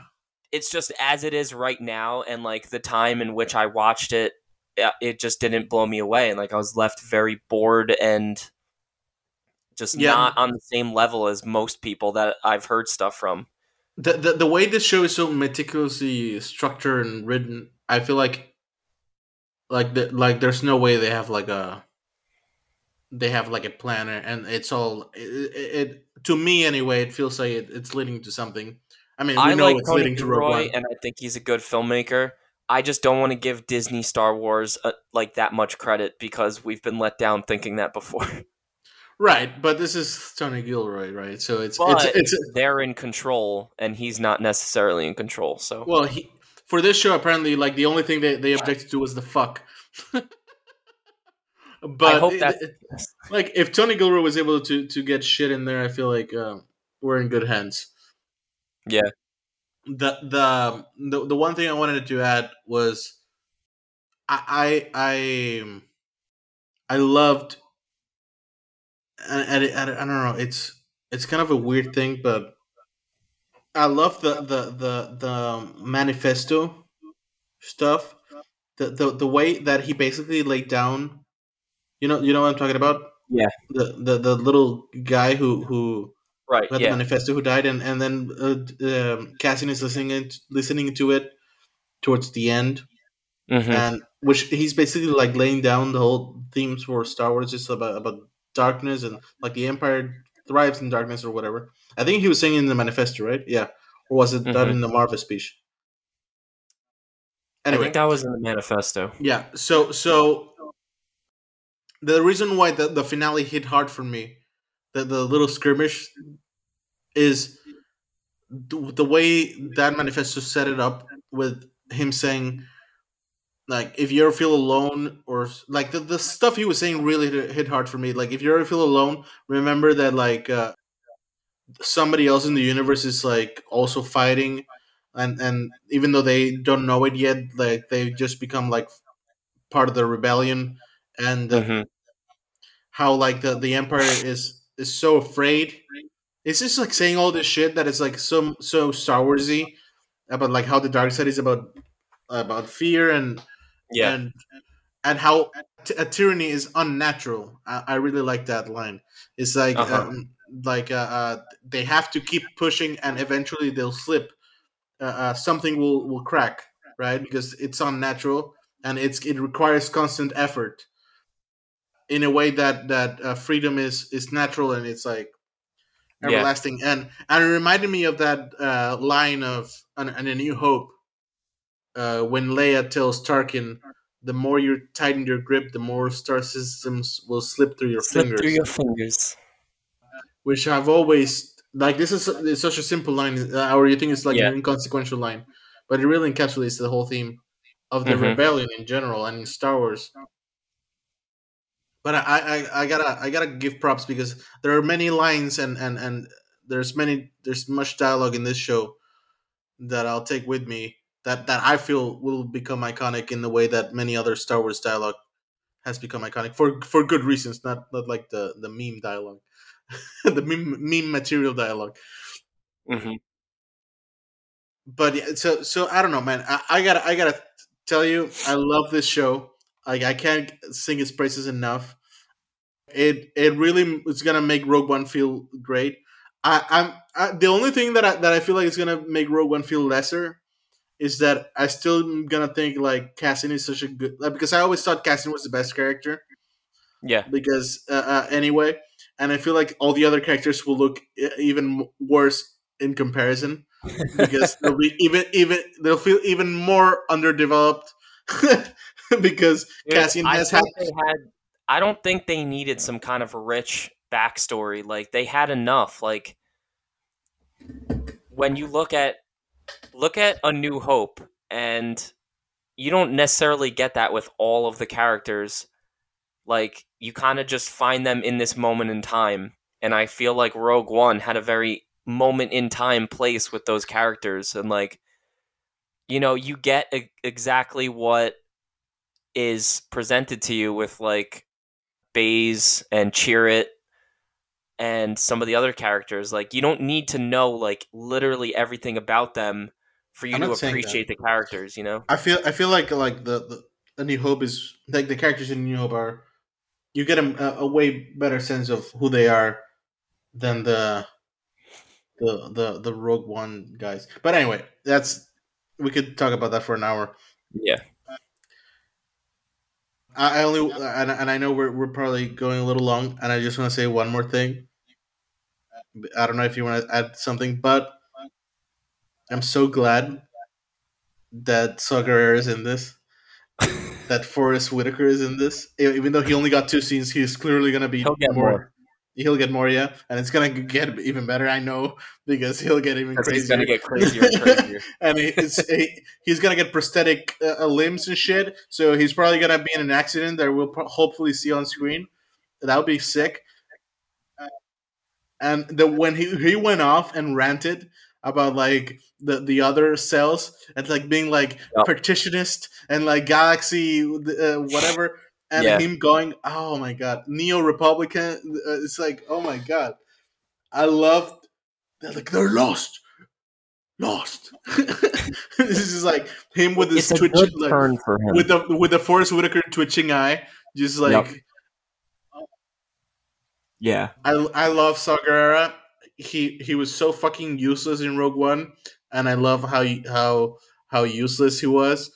Speaker 2: it's just as it is right now and like the time in which I watched it it just didn't blow me away and like I was left very bored and just
Speaker 1: Yeah.
Speaker 2: not on the same level as most people that I've heard stuff from.
Speaker 1: The, the the way this show is so meticulously structured and written, I feel like like the, like there's no way they have like a they have like a planner and it's all it, it, it to me anyway it feels like it, it's leading to something I mean, we
Speaker 2: I
Speaker 1: know
Speaker 2: like
Speaker 1: it's
Speaker 2: Tony
Speaker 1: leading to Rogue One.
Speaker 2: and I think he's a good filmmaker. I just don't want to give Disney Star Wars uh, like that much credit because we've been let down thinking that before. <laughs>
Speaker 1: Right, but this is Tony Gilroy, right? So it's
Speaker 2: But
Speaker 1: it's it's
Speaker 2: they're in control, and he's not necessarily in control. So
Speaker 1: well, he for this show apparently like the only thing they, they objected to was the fuck. <laughs> but
Speaker 2: I hope that
Speaker 1: like if Tony Gilroy was able to to get shit in there, I feel like um, we're in good hands.
Speaker 2: Yeah.
Speaker 1: The the the the one thing I wanted to add was I I I, I loved and, and, and I don't know it's it's kind of a weird thing, but I love the the the the manifesto stuff. The the the way that he basically laid down. You know, you know what I'm talking about.
Speaker 2: Yeah.
Speaker 1: The the the little guy who who
Speaker 2: right,
Speaker 1: who had
Speaker 2: yeah,
Speaker 1: the manifesto who died, and and then uh, um, Cassian is listening listening to it towards the end,
Speaker 2: hmm
Speaker 1: and which he's basically like laying down the whole themes for Star Wars, just about about darkness and like the Empire thrives in darkness or whatever. I think he was saying in the manifesto, right? Yeah, or was it that
Speaker 2: Mhm.
Speaker 1: in the Marvel speech?
Speaker 2: I think that was in the manifesto.
Speaker 1: yeah. So so the reason why the, the finale hit hard for me, the the little skirmish, is the, the way that manifesto set it up with him saying like if you ever feel alone or like the, the stuff he was saying really hit, hard for me. Like if you ever feel alone remember that like uh, somebody else in the universe is like also fighting and and even though they don't know it yet like they've just become like part of the rebellion. And uh,
Speaker 2: hmm
Speaker 1: how like the the empire is is so afraid. It's just like saying all this shit that is like so so star warsy about like how the dark side is about about fear and
Speaker 2: Yeah,
Speaker 1: and and how t- a tyranny is unnatural. I, I really like that line. It's like
Speaker 2: Uh-huh.
Speaker 1: um, like uh, uh, they have to keep pushing, and eventually they'll slip. Uh, uh, something will will crack, right? Because it's unnatural, and it's it requires constant effort. In a way that that uh, freedom is is natural, and it's like
Speaker 2: yeah,
Speaker 1: everlasting. And and it reminded me of that uh, line of an, an A New Hope uh, when Leia tells Tarkin, "The more you tighten your grip, the more star systems will slip through your
Speaker 2: slip
Speaker 1: fingers."
Speaker 2: through your fingers.
Speaker 1: Which I've always like. This is it's such a simple line, uh, or you think it's like
Speaker 2: Yeah.
Speaker 1: an inconsequential line, but it really encapsulates the whole theme of the
Speaker 2: Mhm.
Speaker 1: rebellion in general and in Star Wars. But I, I, I gotta I gotta give props because there are many lines and and and there's many there's much dialogue in this show that I'll take with me that that I feel will become iconic in the way that many other Star Wars dialogue has become iconic for for good reasons, not not like the the meme dialogue, <laughs> the meme meme material dialogue.
Speaker 2: hmm
Speaker 1: But yeah, so so I don't know, man. I, I gotta I gotta tell you, I love this show. Like I can't sing its praises enough. It it really is gonna make Rogue One feel great. I, I'm I, the only thing that I, that I feel like is gonna make Rogue One feel lesser is that I still gonna think like Cassian is such a good like, because I always thought Cassian was the best character
Speaker 2: Yeah,
Speaker 1: because uh, uh, anyway, and I feel like all the other characters will look e- even worse in comparison because they'll be <laughs> even even they'll feel even more underdeveloped <laughs> because
Speaker 2: Dude,
Speaker 1: Cassian
Speaker 2: I
Speaker 1: has had
Speaker 2: they had. I don't think they needed some kind of rich backstory. Like they had enough. Like when you look at look at A New Hope, and you don't necessarily get that with all of the characters. Like you kind of just find them in this moment in time, and I feel like Rogue One had a very moment in time place with those characters, and like you know you get exactly what is presented to you with like Baze and Chirrut and some of the other characters. Like you don't need to know like literally everything about them for you
Speaker 1: I'm
Speaker 2: to
Speaker 1: not saying that.
Speaker 2: appreciate the characters, you know?
Speaker 1: I feel I feel like like the, the A New Hope is like the characters in New Hope are you get a, a way better sense of who they are than the the the the Rogue One guys. But anyway, that's we could talk about that for an hour.
Speaker 2: Yeah.
Speaker 1: I I only and, and I know we're we're probably going a little long, and I just want to say one more thing. I don't know if you want to add something, but I'm so glad that Saw is in this. <laughs> that Forest Whitaker is in this, even though he only got two scenes. He's clearly gonna be
Speaker 2: He'll get
Speaker 1: more.
Speaker 2: more.
Speaker 1: He'll get more, yeah, and it's gonna get even better. I know because he'll get even
Speaker 2: Because
Speaker 1: crazier.
Speaker 2: he's gonna get crazier and crazier. <laughs>
Speaker 1: and it's, he, he's gonna get prosthetic uh, limbs and shit. So he's probably gonna be in an accident that we'll pro- hopefully see on screen. That would be sick. And the when he he went off and ranted about like the the other cells and like being like
Speaker 2: Yep.
Speaker 1: partitionist and like galaxy uh, whatever and
Speaker 2: Yeah.
Speaker 1: him going oh my god neo republican uh, it's like oh my god i love they're like they're lost lost <laughs> this is like him with his twitch like,
Speaker 2: turn for him.
Speaker 1: with the with the Forest Whitaker twitching eye just like
Speaker 2: Yep. Yeah,
Speaker 1: I I love Saw Gerrera. He he was so fucking useless in Rogue One, and I love how how how useless he was.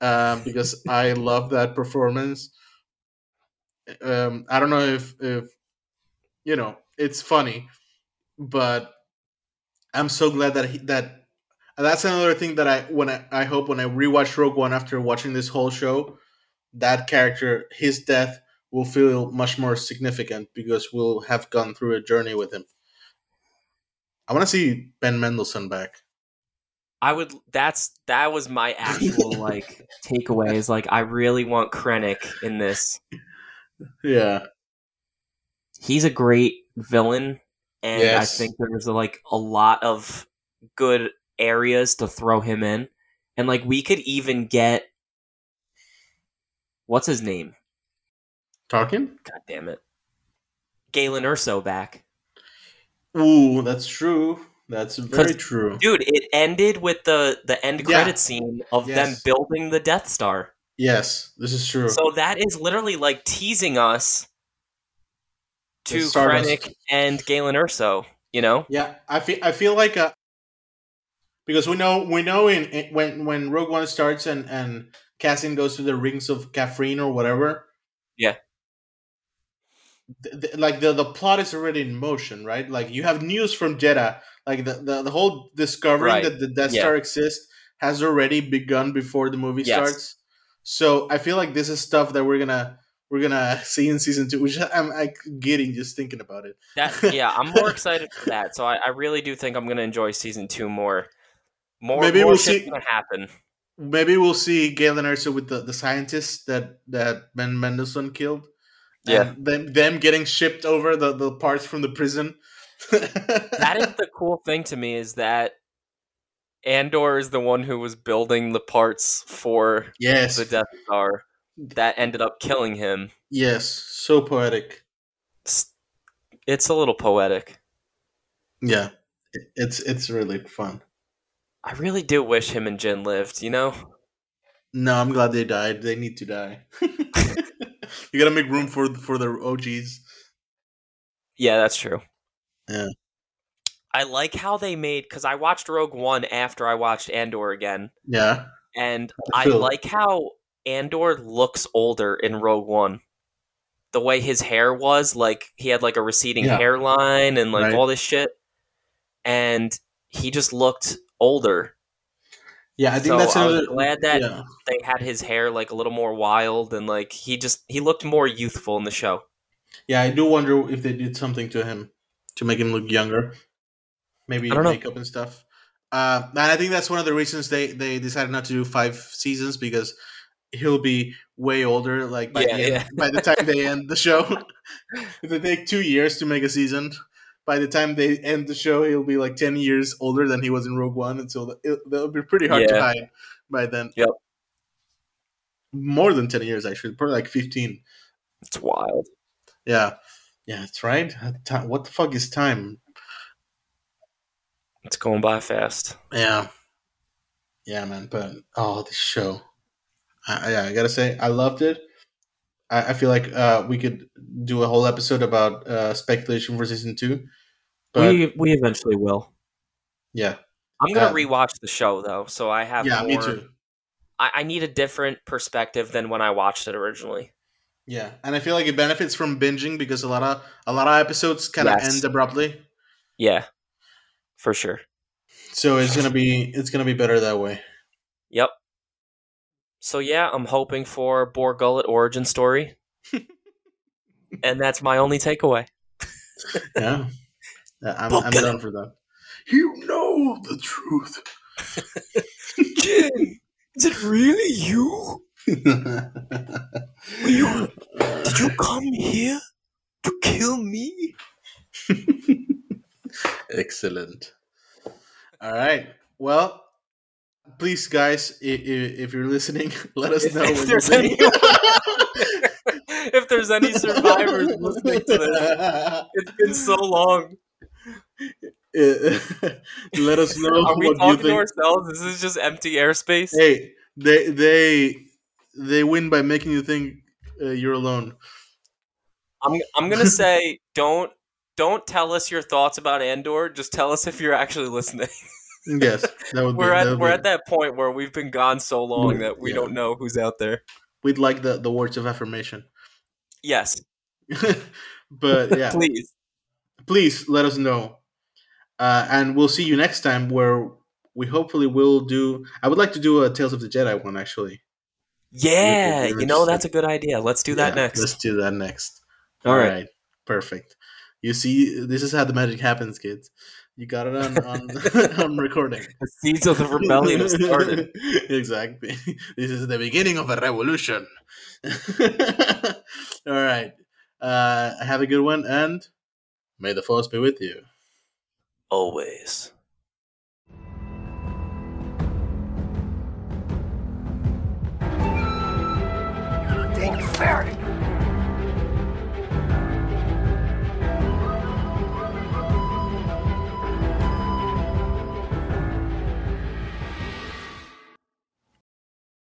Speaker 1: Um, because <laughs> I love that performance. Um, I don't know if if you know it's funny, but I'm so glad that he, that that's another thing that I when I, I hope when I rewatch Rogue One after watching this whole show, that character his death will feel much more significant because we'll have gone through a journey with him. I want to see Ben Mendelsohn back.
Speaker 2: I would. That's that was my actual <laughs> like takeaway. Is like I really want Krennic in this.
Speaker 1: Yeah,
Speaker 2: He's a great villain, and
Speaker 1: Yes.
Speaker 2: I think there's like a lot of good areas to throw him in, and like we could even get what's his name?
Speaker 1: Tarkin.
Speaker 2: God damn it, Galen Erso back.
Speaker 1: Ooh, that's true. That's very true.
Speaker 2: Dude, it ended with the the end
Speaker 1: Yeah.
Speaker 2: credit scene of them building the Death Star.
Speaker 1: Yes, this is true.
Speaker 2: So that is literally like teasing us to Krennic and Galen Erso. You know,
Speaker 1: Yeah, I feel I feel like uh because we know we know in, in when when Rogue One starts and and Cassian goes to the rings of Kafrene or whatever.
Speaker 2: Yeah.
Speaker 1: Th- th- like the the plot is already in motion, right? Like you have news from Jedha, like the the, the whole discovering
Speaker 2: Right.
Speaker 1: that the Death
Speaker 2: Yeah.
Speaker 1: Star exists has already begun before the movie
Speaker 2: Yes.
Speaker 1: starts. So I feel like this is stuff that we're gonna we're gonna <laughs> see in season two, which I'm like getting just thinking about it.
Speaker 2: that yeah, I'm more excited for that. So I, I really do think I'm gonna enjoy season two more. More,
Speaker 1: Maybe
Speaker 2: more
Speaker 1: we'll see-
Speaker 2: gonna happen.
Speaker 1: Maybe we'll see Galen Erso with the, the scientists that that Ben Mendelsohn killed.
Speaker 2: Yeah.
Speaker 1: Them them getting shipped over the, the parts from the prison. <laughs>
Speaker 2: That is the cool thing to me is that Andor is the one who was building the parts for
Speaker 1: yes.
Speaker 2: the Death Star that ended up killing him.
Speaker 1: Yes. So poetic.
Speaker 2: It's, it's a little poetic.
Speaker 1: Yeah. It's it's really fun.
Speaker 2: I really do wish him and Jyn lived, you know?
Speaker 1: No, I'm glad they died. They need to die. <laughs> you gotta make room for for the OGs.
Speaker 2: Yeah, that's true.
Speaker 1: Yeah.
Speaker 2: I like how they made because I watched Rogue One after I watched Andor again,
Speaker 1: Yeah.
Speaker 2: and
Speaker 1: I
Speaker 2: like how Andor looks older in Rogue One. The way his hair was, like he had like a receding
Speaker 1: Yeah.
Speaker 2: hairline and like
Speaker 1: Right.
Speaker 2: all this shit, and he just looked older.
Speaker 1: Yeah, I think
Speaker 2: So
Speaker 1: that's
Speaker 2: I was
Speaker 1: another
Speaker 2: glad that
Speaker 1: yeah.
Speaker 2: they had his hair like a little more wild and like he just he looked more youthful in the show.
Speaker 1: Yeah, I do wonder if they did something to him to make him look younger. Maybe
Speaker 2: don't know.
Speaker 1: makeup and stuff. Uh, and I think that's one of the reasons they, they decided not to do five seasons because he'll be way older. Like by,
Speaker 2: Yeah,
Speaker 1: the, end,
Speaker 2: yeah.
Speaker 1: by the time they <laughs> end the show, <laughs> if they take two years to make a season, by the time they end the show, he'll be like ten years older than he was in Rogue One, and so it, that'll be pretty hard to hide by then.
Speaker 2: Yep.
Speaker 1: More than ten years, actually, probably like fifteen.
Speaker 2: It's wild.
Speaker 1: Yeah, yeah, that's right. Uh, what the fuck is time?
Speaker 2: It's going by fast.
Speaker 1: Yeah, yeah, man. But oh, this show. I- yeah, I gotta say, I loved it. I, I feel like uh, we could do a whole episode about uh, speculation for season two. But
Speaker 2: we we eventually will.
Speaker 1: yeah,
Speaker 2: I'm gonna
Speaker 1: Uh,
Speaker 2: rewatch the show though, so I have
Speaker 1: yeah,
Speaker 2: more.
Speaker 1: me too.
Speaker 2: I, I need a different perspective than when I watched it originally.
Speaker 1: Yeah, and I feel like it benefits from binging because a lot of a lot of episodes kind of
Speaker 2: Yes.
Speaker 1: end abruptly.
Speaker 2: Yeah, for sure.
Speaker 1: So it's gonna be it's gonna be better that way.
Speaker 2: Yep. So yeah, I'm hoping for Bor Gullet origin story, <laughs> and that's my only takeaway.
Speaker 1: Yeah, Yeah, <laughs> uh, I'm, I'm down for that. You know the truth.
Speaker 2: Jyn, is it really you? <laughs> you did you come here to kill me?
Speaker 1: Excellent. All right. Well, please, guys, if, if you're listening, <laughs> let us know
Speaker 2: if there's any, <laughs> if there's any survivors listening to this, <laughs> it's been so long.
Speaker 1: let us know
Speaker 2: Are we talking to ourselves? This is just empty airspace.
Speaker 1: Hey, they they they win by making you think uh, you're alone.
Speaker 2: I'm I'm gonna say don't don't tell us your thoughts about Andor. Just tell us if you're actually listening.
Speaker 1: Yes, that would
Speaker 2: we're
Speaker 1: that
Speaker 2: at
Speaker 1: would
Speaker 2: we're
Speaker 1: be-
Speaker 2: at that point where we've been gone so long that we
Speaker 1: Yeah.
Speaker 2: don't know who's out there.
Speaker 1: We'd like the the words of affirmation.
Speaker 2: Yes, <laughs>
Speaker 1: but yeah, <laughs>
Speaker 2: please.
Speaker 1: please let us know, uh, and we'll see you next time where we hopefully will do. I would like to do a Tales of the Jedi one actually.
Speaker 2: Yeah,
Speaker 1: you're
Speaker 2: know that's a good idea. Let's do that
Speaker 1: Yeah,
Speaker 2: next.
Speaker 1: Let's do that next.
Speaker 2: All right.
Speaker 1: perfect. You see, this is how the magic happens, kids. You got it on on, on recording.
Speaker 2: The seeds of the rebellion have started. <laughs>
Speaker 1: exactly. <laughs> This is the beginning of a revolution. <laughs> All right. Uh, have a good one, and may the force be with you.
Speaker 2: Always.
Speaker 3: Think very